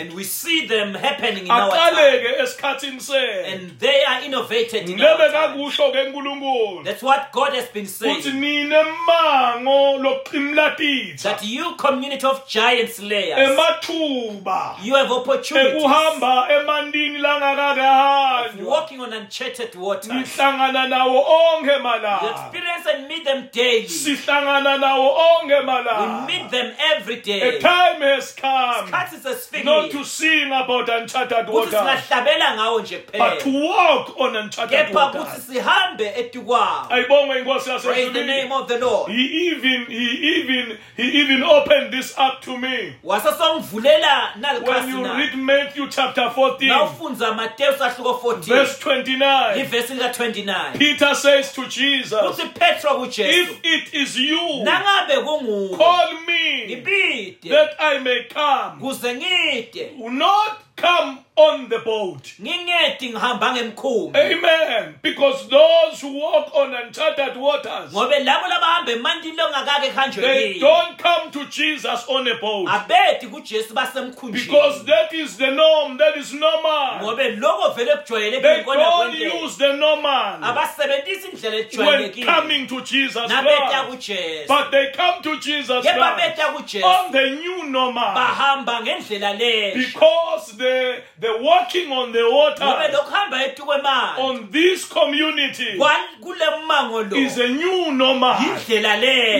And we see them happening in our time. aqaleke esikhathini senu And they are innovated in our ngilebe time. kakusho ke nkulunkulu That's what God has been kuthi saying. nine mango lokuqimlatitsa That you, community of giant slayers, emathuba you have opportunities ekuhamba emandini langakake hanjwa walking on uncharted waters. ngihlangana nawo onke You experience and meet them daily. sihlangana nawo onke We meet them every day. A time has come. Isikhathi not to sing about uncharted waters singahlabela ngawo nje but to walk on uncharted kepha ukuthi waters sihambe etikwawo ayibonge inkosi praise the name of the lord. He even he even he even opened this up to me. Wasasongivulela when you read Matthew chapter 14 nawufunza sahluko 14 verse 29 ivesi lika-29 Peter says to Jesus. Uthi petro kujesu if it is you call me ngibide that I may come. Kuze ngide will not come on the boat. ngingedi ngihamba ngemkhumbi Amen. Because those who walk on uncharted waters, ngobe labo labahamba emandini longakake they don't come to Jesus on a boat. abedi kujesu basemkhunjini Because that is the norm, that is normal. ngobe loko vele kujwayelekile They don't use the normal when coming to Jesus Christ. But they come to Jesus Christ on the new normal bahamba ngendlela lesha because the, the walking on the water on this community kule mmango lo is a new normal.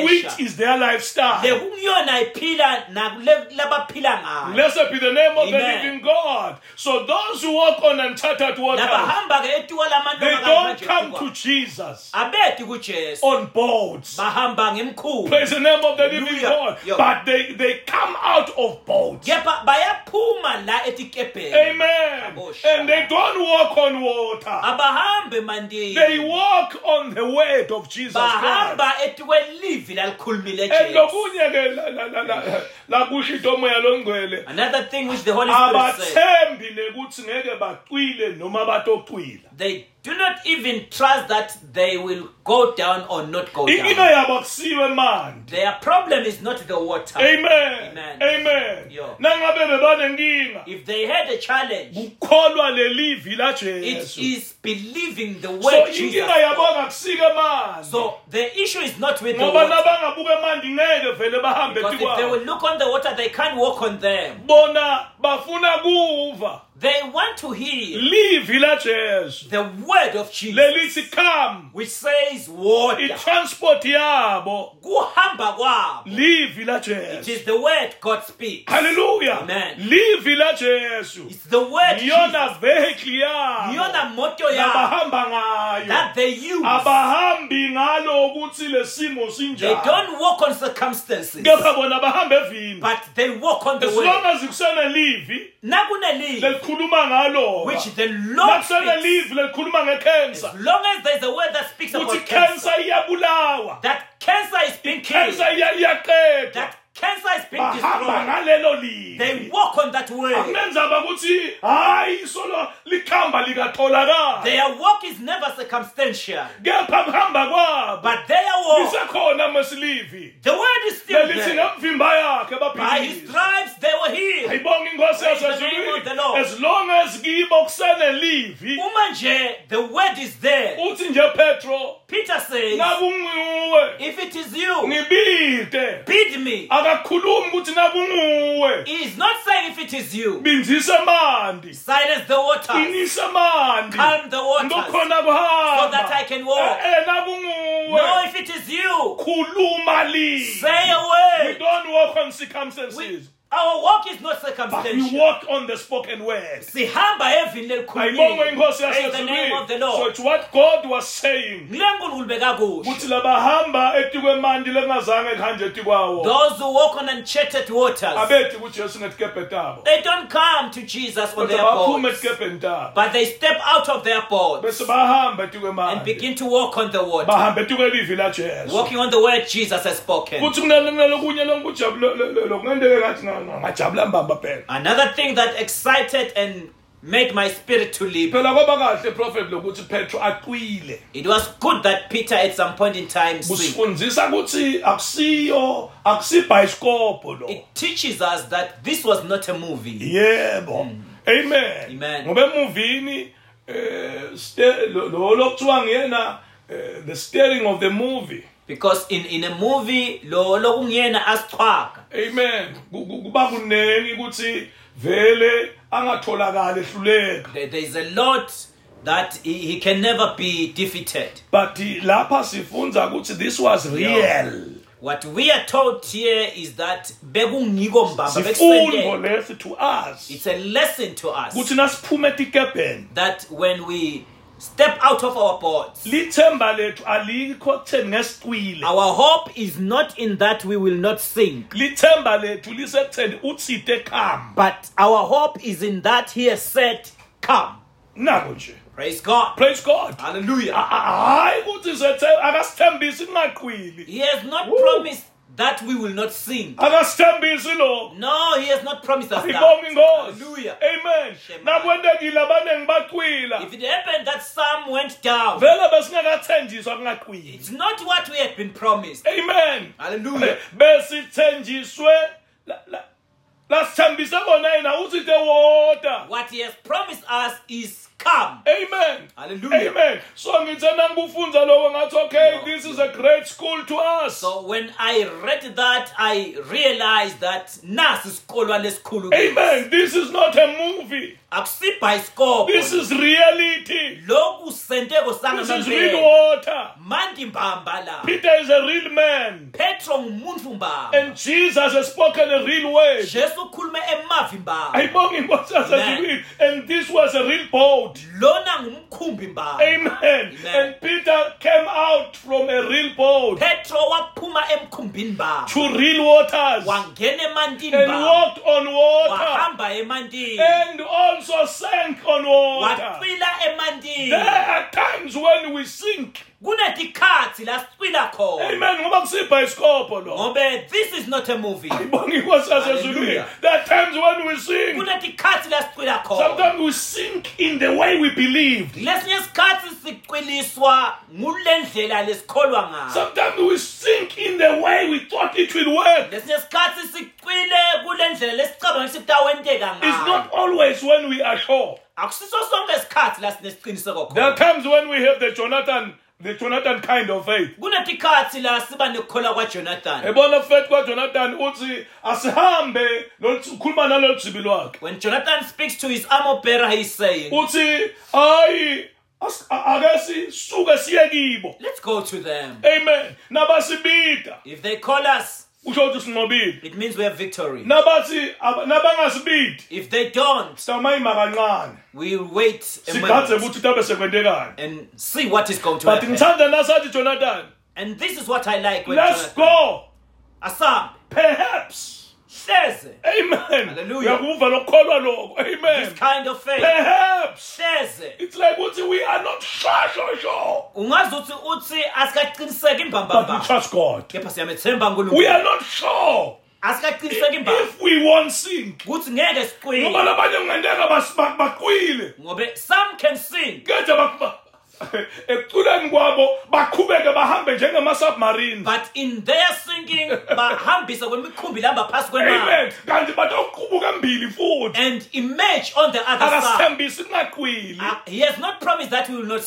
which is their lifestyle. lekungiyona iphila nakule labaphila ngayo Blessed be the name of the living God. So those who walk on uncharted ke they don't come to Jesus on boats. Praise the name of the living God. But they, they come out of boats. Kepha bayaphuma la etikepeni Amen. And they don't walk on water. They walk on the word of Jesus Christ. another thing which the holy spirit said. Abathembi nekuthi ngeke bacwile noma they do not even trust that they will go down or not go down. Yabo akusiwe manje their problem is not the water. Amen. Amen. amen. Yo. if they had a challenge it is believing the so word Jesus inkinga yabo spoke. angakusike manje so the issue is not with the water. nabangabuka emandi ngeke vele bahambe because if they will look on the water they can't walk on them. Bona bafuna kuva they want to hear livi lajesu the word of Jesus. Come. Which says water. Itransport yabo. Kuhamba kwabo. Livi it lajesu is the word God speaks. Haleluya Amen. livi lajesu it's the word Jesus. vehicle yabo. Iyona moto yabo. Abahamba ngayo. That they use. Abahambi ngalo ukuthi lesimo they sinjani. Don't walk on circumstances. Kepha bona bahamba evini but they walk on the as long word as kusena livi ngalo which the Lord speaks. livi lelikhuluma ngecancer. As long as there's a word that speaks about cancer that cancer is being killed. that cancer is being destroyed, ngalelo they walk on that way. akunenzaba ukuthi hayi solo likhamba likatholakala Their walk is never circumstantial, kepha kuhamba kwabo but their walk, lisekhona mesilivi the word is still lelithi there. ngemvimba yakhe By his stripes they were healed. ayibonga inkosi Praise the name of the Lord. yasezulwini as long as kibo kusenelivi Uma nje, the word is there. uthi nje petro Peter says, if it is you, ngibide bid me. Akakhulumi ukuthi nakunguwe He is not saying if it is you. binzise mandi Silence the waters. inise mandi Calm the waters. ngizokhona So that I can walk. Eh, eh, nakunguwe No, if it is you, khuluma li say a we word. don't walk on circumstances Our walk is not circumstantial. but we walk on the spoken word. Sihamba evini ayibonge lelikhulumile. inkosi Praise the name of the yasezulwini so it's what god was saying. Ngulenkulunkulu bekakusho. ukuthi labahamba etikwemandi lengazange kuhanje etikwawo Those who walk on uncharted waters, abethi kujesu ngetikebhe tabo. They don't come to Jesus on their boats, but they step out of their boats and begin to walk on the water, bahamba etikwelivi lajesu walking on the word Jesus has spoken. Kuthi kunalokunye lokungendeke ngathi ngajabula mbamba phela Another thing that excited and made my spirit to leap. phela kwaba kahle prophet lokuthi petro aqwile It was good that Peter at some point in time sing. kusifundisa ukuthi akusiyo akusibhayisikopo lo It teaches us that this was not a movie. yebo amen Amen. ngoba emuvini eh ste- lo lo- lo kuthiwa ngiyena eh, the steering of the movie Because in, in a movie, lo lokungena asichwaga. amen Ku- ku- kuba kunengi ukuthi vele angatholakala ehluleka There, there's a lot that he, he can never be defeated. but lapha sifunza ukuthi this was real What we are taught here is that bekungiko mbamba bekusendele. lesi to us It's a lesson to us ukuthi nasiphume etikebheni that when we step out of our boats, lithemba lethu alikho kutheni ngesicwile our hope is not in that we will not sink, lithemba lethu lisekutheni uthide khamba but our hope is in that he has said, Come. nako nje Praise God. praise god Hallelujah. A- a- hayi ukuthi sethe- akasithembisi kungaqwili He has not Woo. promised that we will not sing. akasithembisi lo No, he has not promised us that. Hallelujah. amen nakwentekile abaningi baqwila If it happened that some went down, vele besingakathenjiswa kungaqwili it's not what we had been promised. amen Hallelujah. [laughs] besithenjiswe la- la- lasithembise kona yena uthi the water What he has promised us is come. amen. Hallelujah. amen. So ngithe nangikufunza lokho ngathi okay this is a great school to us. So when I read that, I realized that nasi isikolwa lesikhulu. amen. This is not a movie. This is reality. Lokhu senteko this is real water. Mandi mbamba la. peter is a real man. Petro ngumuntu mbamba. and jesus has spoken a real word. Jesu ukhulume emavi mbamba. ayibonga inkosi and this was a real boat Lona ngumkhumbi mbamba. Amen. Amen. And Peter came out from a real boat Petro waphuma emkhumbini mbamba. to real waters Wangena emantini and mbamba. walked on water Wahamba emantini. and also sank on water. Wacwila emantini. There are times when we sink. Kunetikhathi la sicwila khona. Amen. Ngoba kusibhayisikobho lo. Ngobe this is not a movie. Ayibonga inkosi yasezulwini. Hallelujah. There are times when we sink. Kunetikhathi la sicwila khona. Sometimes we sink in the way we believed. lesinye isikhathi sicwiliswa ngulendlela lesikholwa ngayo Sometimes we sink in the way we thought it will work. lesinye isikhathi sicwile kulendlela lesicabanga ukuthi kutawenteka It's ngayo not always when we are sure. akusiso sonke isikhathi la sinesiqiniseko There are khona times when we have the Jonathan, the Jonathan kind of faith. kunetikhathi la siba nekukholwa kwajonathan Ebona faith kwaJonathan uthi asihambe ukhuluma nalolu jibi lwakhe. when jonathan speaks to his armor bearer he's saying Uthi hayi ake sisuke siye kibo. let's go to them Amen. Nabasibida if they call us usho ukuthi sinqobile. it means we have victory Nabathi nabangasibidi if they don't samayima kancane. we'll wait a Sigadze ukuthi sekwentekani. and see what is going to But happen ngithanda nasathi Jonathan, and this is what i like when let's jonathan go. asambe Perhaps. Hleze Amen. Hallelujah. Uyakuva lokukholwa lokho. Amen. this kind of faith Perhaps. hleze It's like uthi we are not sure, sure, sure. ungazi ukuthi uthi asikaqiniseki But we imbambamba trust God. kepha siyamethemba We unkulunkulu are not sure. asikaqiniseki imbaba if we won't sink ukuthi ngeke ngoba siqwile labanye kungenteka bas- ba- baqwile ngobe some can sing kade bak- ba- [laughs] ekuculeni kwabo baqhubeke bahambe but in their singing [laughs] bahambisa kwemikhumbi lihamba phasi amen. Kanti mbili futhi. And emerge on the other side. Akasithembisi Uh, he has not promised that we will not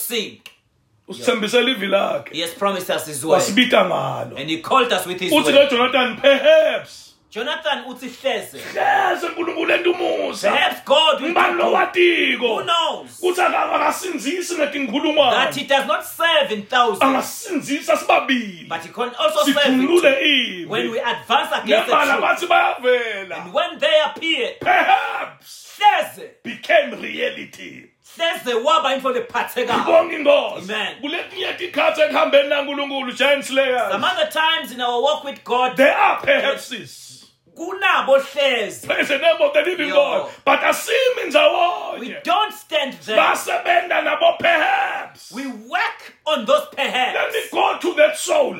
ivi lakhe. He has promised us his word wasibita ngalo. And he called us with his uthi nojonathan perhaps jonathan uthi hleze. Hleze nkulunkulu entumusa perhaps god will ngibani do good. lowatiko who knows? Kuthi aka- akasinzisi that he does not serve in thousands. Angasinzisa sibabili but he can also serve in two. when we advance against the truth bathi bayavela. and when they appear perhaps hleze. became reality. Hleze waba into lephathekayo. Ngibonga inkosi. Amen. kuletinye tikhathi ekuhambeni nankulunkulu giant slayers some other times in our walk with god there are perhapses kunabo hleze praise the name of the living Yo. god. But asimi we don't stand there. Basebenta nabo perhaps. We work on those perhaps. let me go to that soul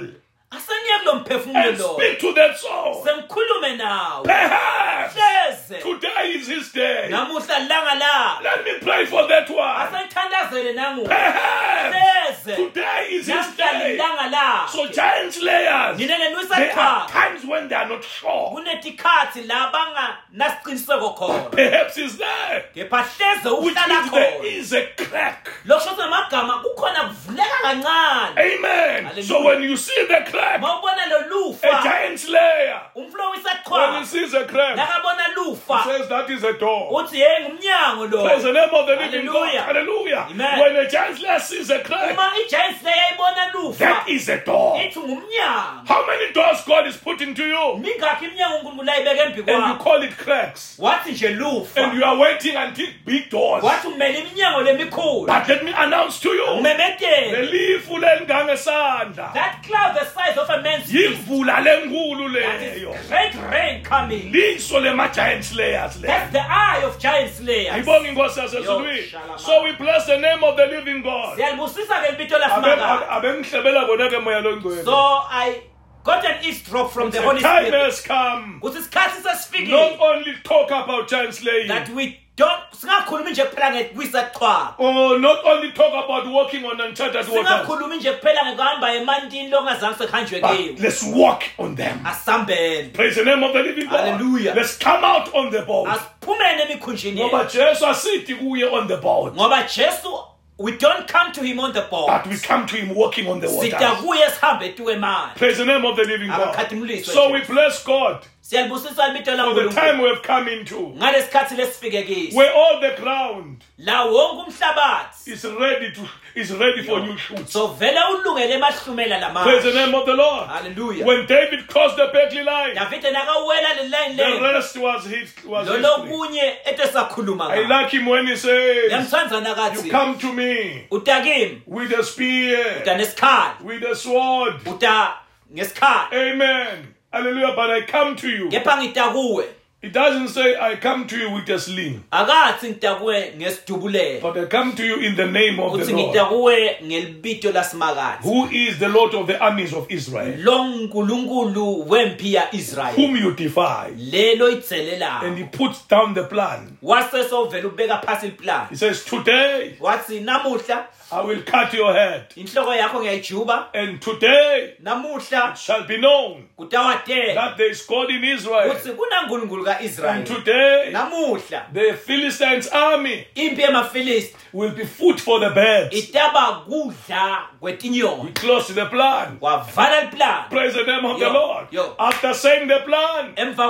aseniye kulo mphefumulo. And speak to that soul sengikhulume nawe. Perhaps hleze. today is his day. Namuhla langa la. Let me pray for that one. Asengithandazele perhaps today is his namhla day. lilanga la. So giant slayers nina there are times when they are not sure. Kunetikhathi la banganasiqiniseko khona. Perhaps is there. Kepha hleze which uhlala means there khona is a crack. Lokusho namagama kukhona kuvuleka kancane. Amen. Hallelujah. so when you see the crack ma ubona lo a lufa giant slayer umflo when he wisaqhwa sees a crack nakabona he lufa says that is a door uthi ye ngumnyango lo Praise the name of the living God. Hallelujah. Hallelujah. Amen. When a giant slayer sees a crack, uma igiant slayer ibona lufa that is a door. ithi ngumnyango How many doors God is putting to you? mingakhi iminyango unkulunkulu ayibeke embi And you kwakho call it cracks. wathi nje And lufa you are waiting until big doors. wathi umele iminyango lemikhulu But let me announce to you. umemetele lelifu lelingangesandla that cloud the size of a man's yimvula lenkulu leyo. great rain coming. Liso lema-giant slayers leyo that's the eye of giant slayers. Ayibonga inkosi Yo, yasezulwini so we bless the name of the living god. Siyalibusisa ke libito lasimanga abe- bona-ke moya longcwele so i got an eavesdrop from the the holy time spirit. has come. Not only talk about giant slaying. That we don't singakhulumi nje kuphela ngekwisachwaba or oh, not only talk about walking on uncharted waters. Singakhulumi nje kuphela ngekuhamba emantini lokungazange sekuhanjwe kiwo but let's walk on them. Asambele. Praise the name of the living god. Hallelujah. let's come out on the boat. Asiphumeni emikhunjini ngoba yethu. Jesu asithi kuye on the boat. Ngoba jesu we don't come to him on the boat. but we come to him walking on the water. waters. kuye sihambe etuwemali Praise the name of the living God. So we bless God siyalibusisa libito for the time we have come into, ngale sikhathi lesifike kiso where all the ground la wonke umhlabathi is ready to is ready for new shoots. so vele ulungele emahlumela Praise the name of the Lord. Hallelujah. When David crossed the battle line, davide nakawela le line the le rest was his was history. lolokunye ete sakhuluma I ngalo like him when he says, yamthanda "You nakathi come to me utakimi with a spear, uta nesikhali with a sword." uta ngesikhali Amen. Hallelujah. But I come to you. kepha ngita kuwe It doesn't say I come to you with a sling, akathi ngita kuwe ngesidubulelo but I come to you in the name of the Lord. ngita kuwe ngelibito lasimakade who is the Lord of the armies of Israel, lo nkulunkulu wempi ya israyeli whom you defy. lelo And he puts down the plan. wase sovela ubeka phasi iliplan He says, Today wathi namuhla I will cut your head, inhloko yakho ngiyayijuba and today namuhla shall be known that there is God in Israel. kunankulunkulu And ka-israyeli today namuhla the Philistines' army impi yemafilisti will be food for the birds. itaba kudla We close the plan. Praise the name of Yo, the Lord. yo. After saying the plan, emva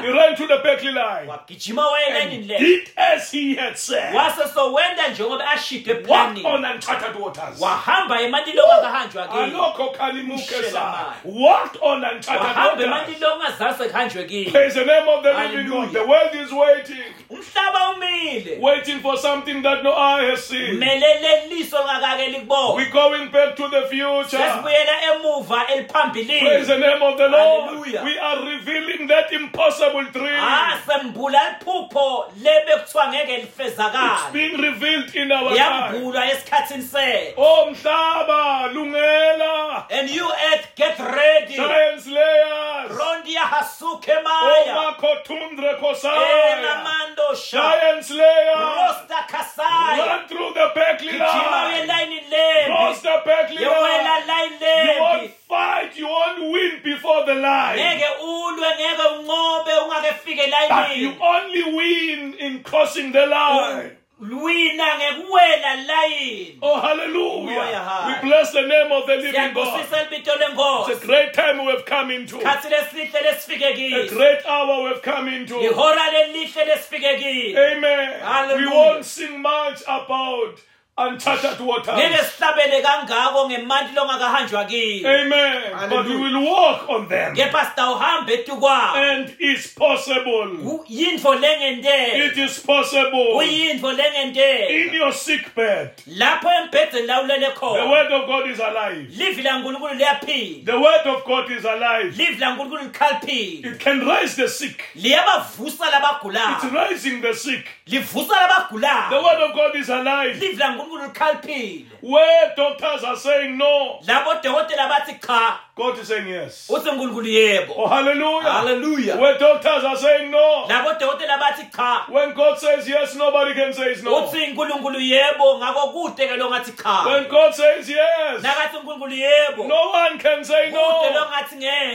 he ran to the battle line. wagijima wayelenini And le did as he had said. wase sowenda njengoba ashide Walk on uncharted waters. wahamba emanini okakahanjwa kiwo alokho khalimuke sa. walked on uncharted wahamba waters emanini okungazange sekuhanjwe kiwo praise the name of the living God. The world is waiting. Umhlaba umile. Waiting for something that no eye has seen. Melele liso lingakake likubona. We're going back to the future. Sesibuyela emuva praise the name of the Lord. Hallelujah. we are revealing that impossible dream. Ah sembula liphupho lebe kuthiwa ngeke it's lifezakala being revealed in our time yambulwa esikhathini sethu oh mhlaba lungela and you earth get ready giant slayers rondi hasuke maya Omakotundre Kosaya. elamando sha Slayer. rosta kasaya Run through the gijima line. uyelayini lembi Cross the battle yewela line. You won't fight, you won't win before the line. ngeke ulwe ngeke unqobe ungakefike But you only win in crossing the line. Wina ngekuwela layini Oh, hallelujah. We bless the name of the living God. libito It's a lenkosi great time we have come into. khathi lesihle lesifike A kiso great hour we have come into. ihora lelihle lesifike kilo Amen. Hallelujah. We won't sing much about uncharted ngeke waters. sihlabele kangako ngemanti longakahanjwa kiyo Amen. But we will walk on them. kepha sitawuhamba etukwawo And it's possible. Ku- yintfo lengentela It is possible. kuyintfo lengentela In your sick bed, lapho embhedeni lawulele the khona word of God is alive. livi lankulunkulu liyaphila The word of God is alive. livi lankulunkulu likhaliphile It can raise the sick. liyabavusa It's labagulayo raising the sick. livusa The labagulayo word of God is alive. livi lankulunkulu likhaliphile Where doctors are saying no, labo dokotela bathi cha God is saying yes. uthi nkulunkulu yebo Oh, hallelujah. Hallelujah. Where doctors are saying no, labo bathi cha when God says yes, nobody can say no. uthi nkulunkulu yebo ngako kude ke lo cha When God says yes, nakathi unkulunkulu yebo no one can say kude no.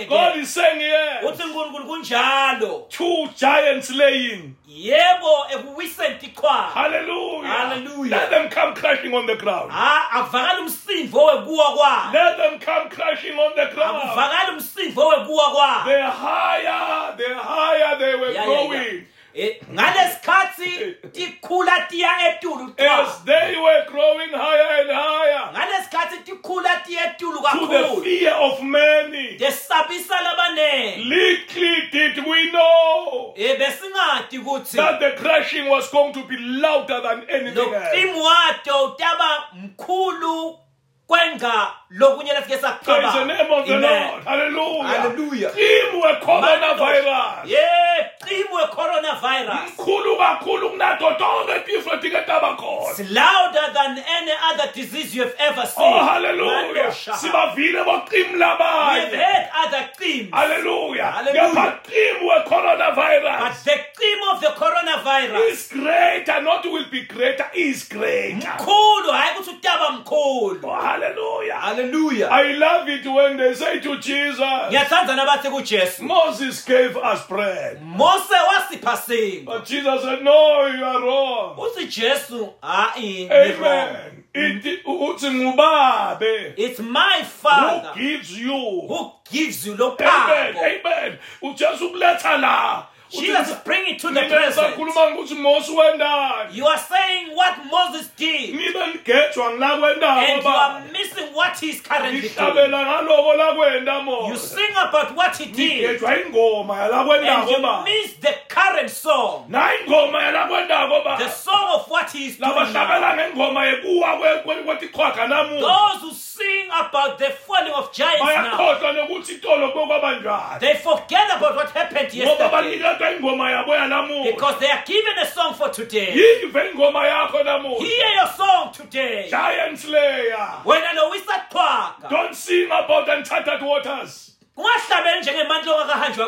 God ngeke is saying yes. uthi unkulunkulu kunjalo Two giants laying. yebo ekuwiseni tikhwama Hallelujah. Hallelujah. Let them come crashing on the ground. ha akuvakali umsindvo wekuwa kwabo Let them come crashing on the ground. akuvakali umsindvo wekuwa kwabo They're higher, they're higher, they were Ya, ya, ya. growing. Eh, ngalesikhatsi tikhula tiya etulu As they were growing higher and higher ngalesikhatsi tikhula tiya etulu to the kakhulu fear of many. tesabisa labanengi Little did we know kutsi that the crashing was going to be louder than anything else. loqimu wato utaba mkhulu kwenga lokunye lefike Praise the name of the Amen. Lord. Hallelujah. Hallelujah. Team were coronavirus. ye qimu we-coronavirus Mkhulu kakhulu kunato tonke tifo tiketaba. It's louder than any other disease you have ever oh, seen. Oh hallelujah. Mando shaha. Sibavile boqim We have had other themes. Hallelujah. Hallelujah. Ngapha team were But the theme of the coronavirus, Is greater, not will be greater, is greater. mkhulu, hayi ukuthi utaba mkhulu. Oh, hallelujah. Hallelujah. I love it when they say to Jesus, Ngiyathanda nabathi kuJesu, Moses gave us bread. Mose wasipha singo. But Jesus said, No, you are wrong. Uthi Jesu, hayi, ni wrong. Amen. It- uthi ngubabe It's my who Father gives you. who gives you lo Amen. phako. Amen. ujesu kuletha la Jesus bring it to the present. sakhuluma ngokuthi mose wendani You are saying what Moses did, nibe nigejwa ngila kwendako and you are missing what he's currently doing. ngihlabela ngaloko lakwenda You sing about what he did, ngigejwa ingoma yala and you miss the current song, na ingoma yala kwendako the song of what he is doing Those who sing about the falling of giants now, bayakhohlwa nokuthi itolo kwekwaba they forget about what happened yesterday. baniketwa ingoma yabo yanamuhla because they are given a song for today. yive ingoma yakho namuhla. Hear your song today. giant slayer. Wena lo wisaqhwaga don't sing about uncharted waters ungahlabeli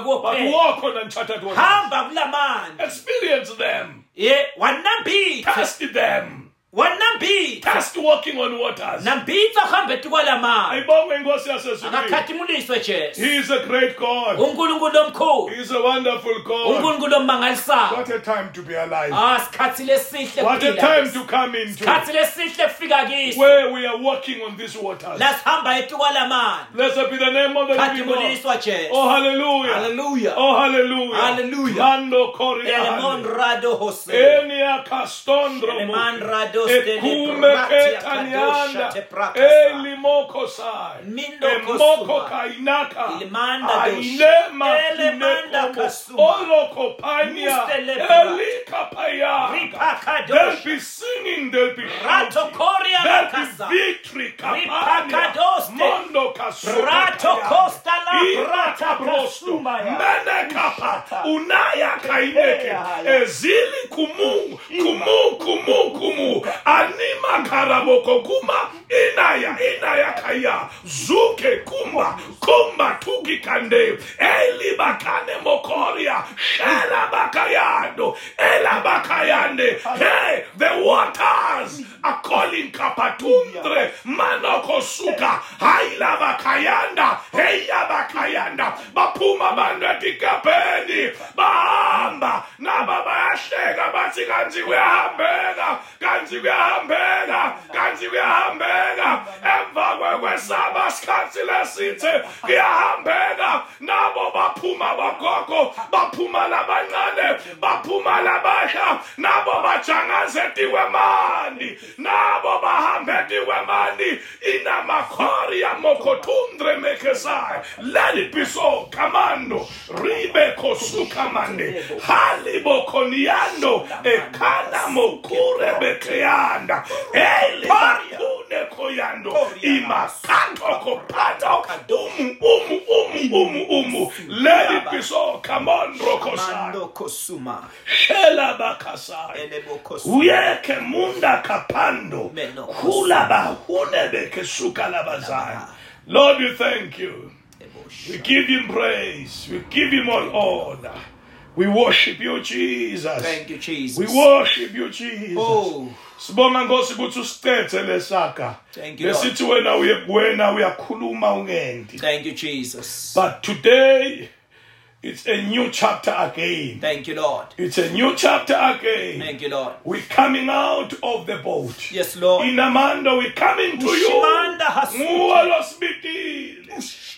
kuwo but kuphela walk on uncharted waters hamba kulamandla experience them. Ye wanambitha test them wanambitha test walking on waters. Nambitha uhambe tukwalamandla ayibonge inkosi yasezulwini akakhathimuliswe jesu he is a great god. Unkulunkulu omkhulu. He is a wonderful god. Unkulunkulu omangalisayo what a time to be alive. Ah sikhathi lesihle what a time to come into sikhathi lesihle kufika kiso where we are walking on these waters. La sihamba etukwalamandla blessed be the name of the living god khathimuliswa jesu oh hallelujah. Hallelujah. Oh hallelujah. Hallelujah. mando koria elemon rado hose Enia castondro Eleman muke. Ekume ketanianda. kadosha te sai. Mindo Emoko kainaka. Ilimanda dosha. Ainema Elemanda kinekomo. kasuma. Oloko pania. Mustele bra. Elika paya. Ripaka They'll be singing, they'll be shouting. There'll be victory. Kapania. Mondo kasuka Rato kaya. costa Irata brosto. Sumaya. Menekapa. Unaya kaineke. Ezili kumu. Kumu kumu kumu. Karamoco inaya inaya kaya. Zuke kumba kumba tukikande elibakane mokoria. Shelabakayando elabakayande hey the waters are calling kapatundre manokosuka hailabakayanda heyabakayanda baphuma abantu etikapeni bahamba. Naba bayahleka bathi kanzi kuyahambeka kanzi kuyahambeka kanzi kuyahambeka Emva kwekwesaba sikhathi lesithe kuyahambeka. Nabo baphuma bagogo. Baphuma labancane. Baphuma labasha. Nabo bajangazetiwe mani. Nabo bahambetiwe mani. Inamakhoria mokotundre mekesai. Let it be so. Kamando. Ribe kosukamande. Halibo koniando. Ekana mokure bekeanda. Eli bakune koyando. Imakato kopato. Umu, umu, umu, umu, umu. Let it be so. Come on, Rokosai. Kosuma. Shela bakasai. Elebo. Uyeke munda kapando. Kula bahune beke suka labazai. Lord, we thank you. We give him praise. We give him all honor. We worship you, Jesus. Thank you, Jesus. We worship you, Jesus. Oh, Sibonga Nkosi ukuthi lesaka. Thank you, Lord. Besithi wena uye uyakhuluma ungendi. thank you, Jesus. But today it's a new chapter again. Thank you, Lord. It's a new chapter again. Thank you, Lord. We're coming out of the boat. Yes, Lord. In Amanda, we're coming to you. Ushimanda hasuki. Nguwe losibitiza.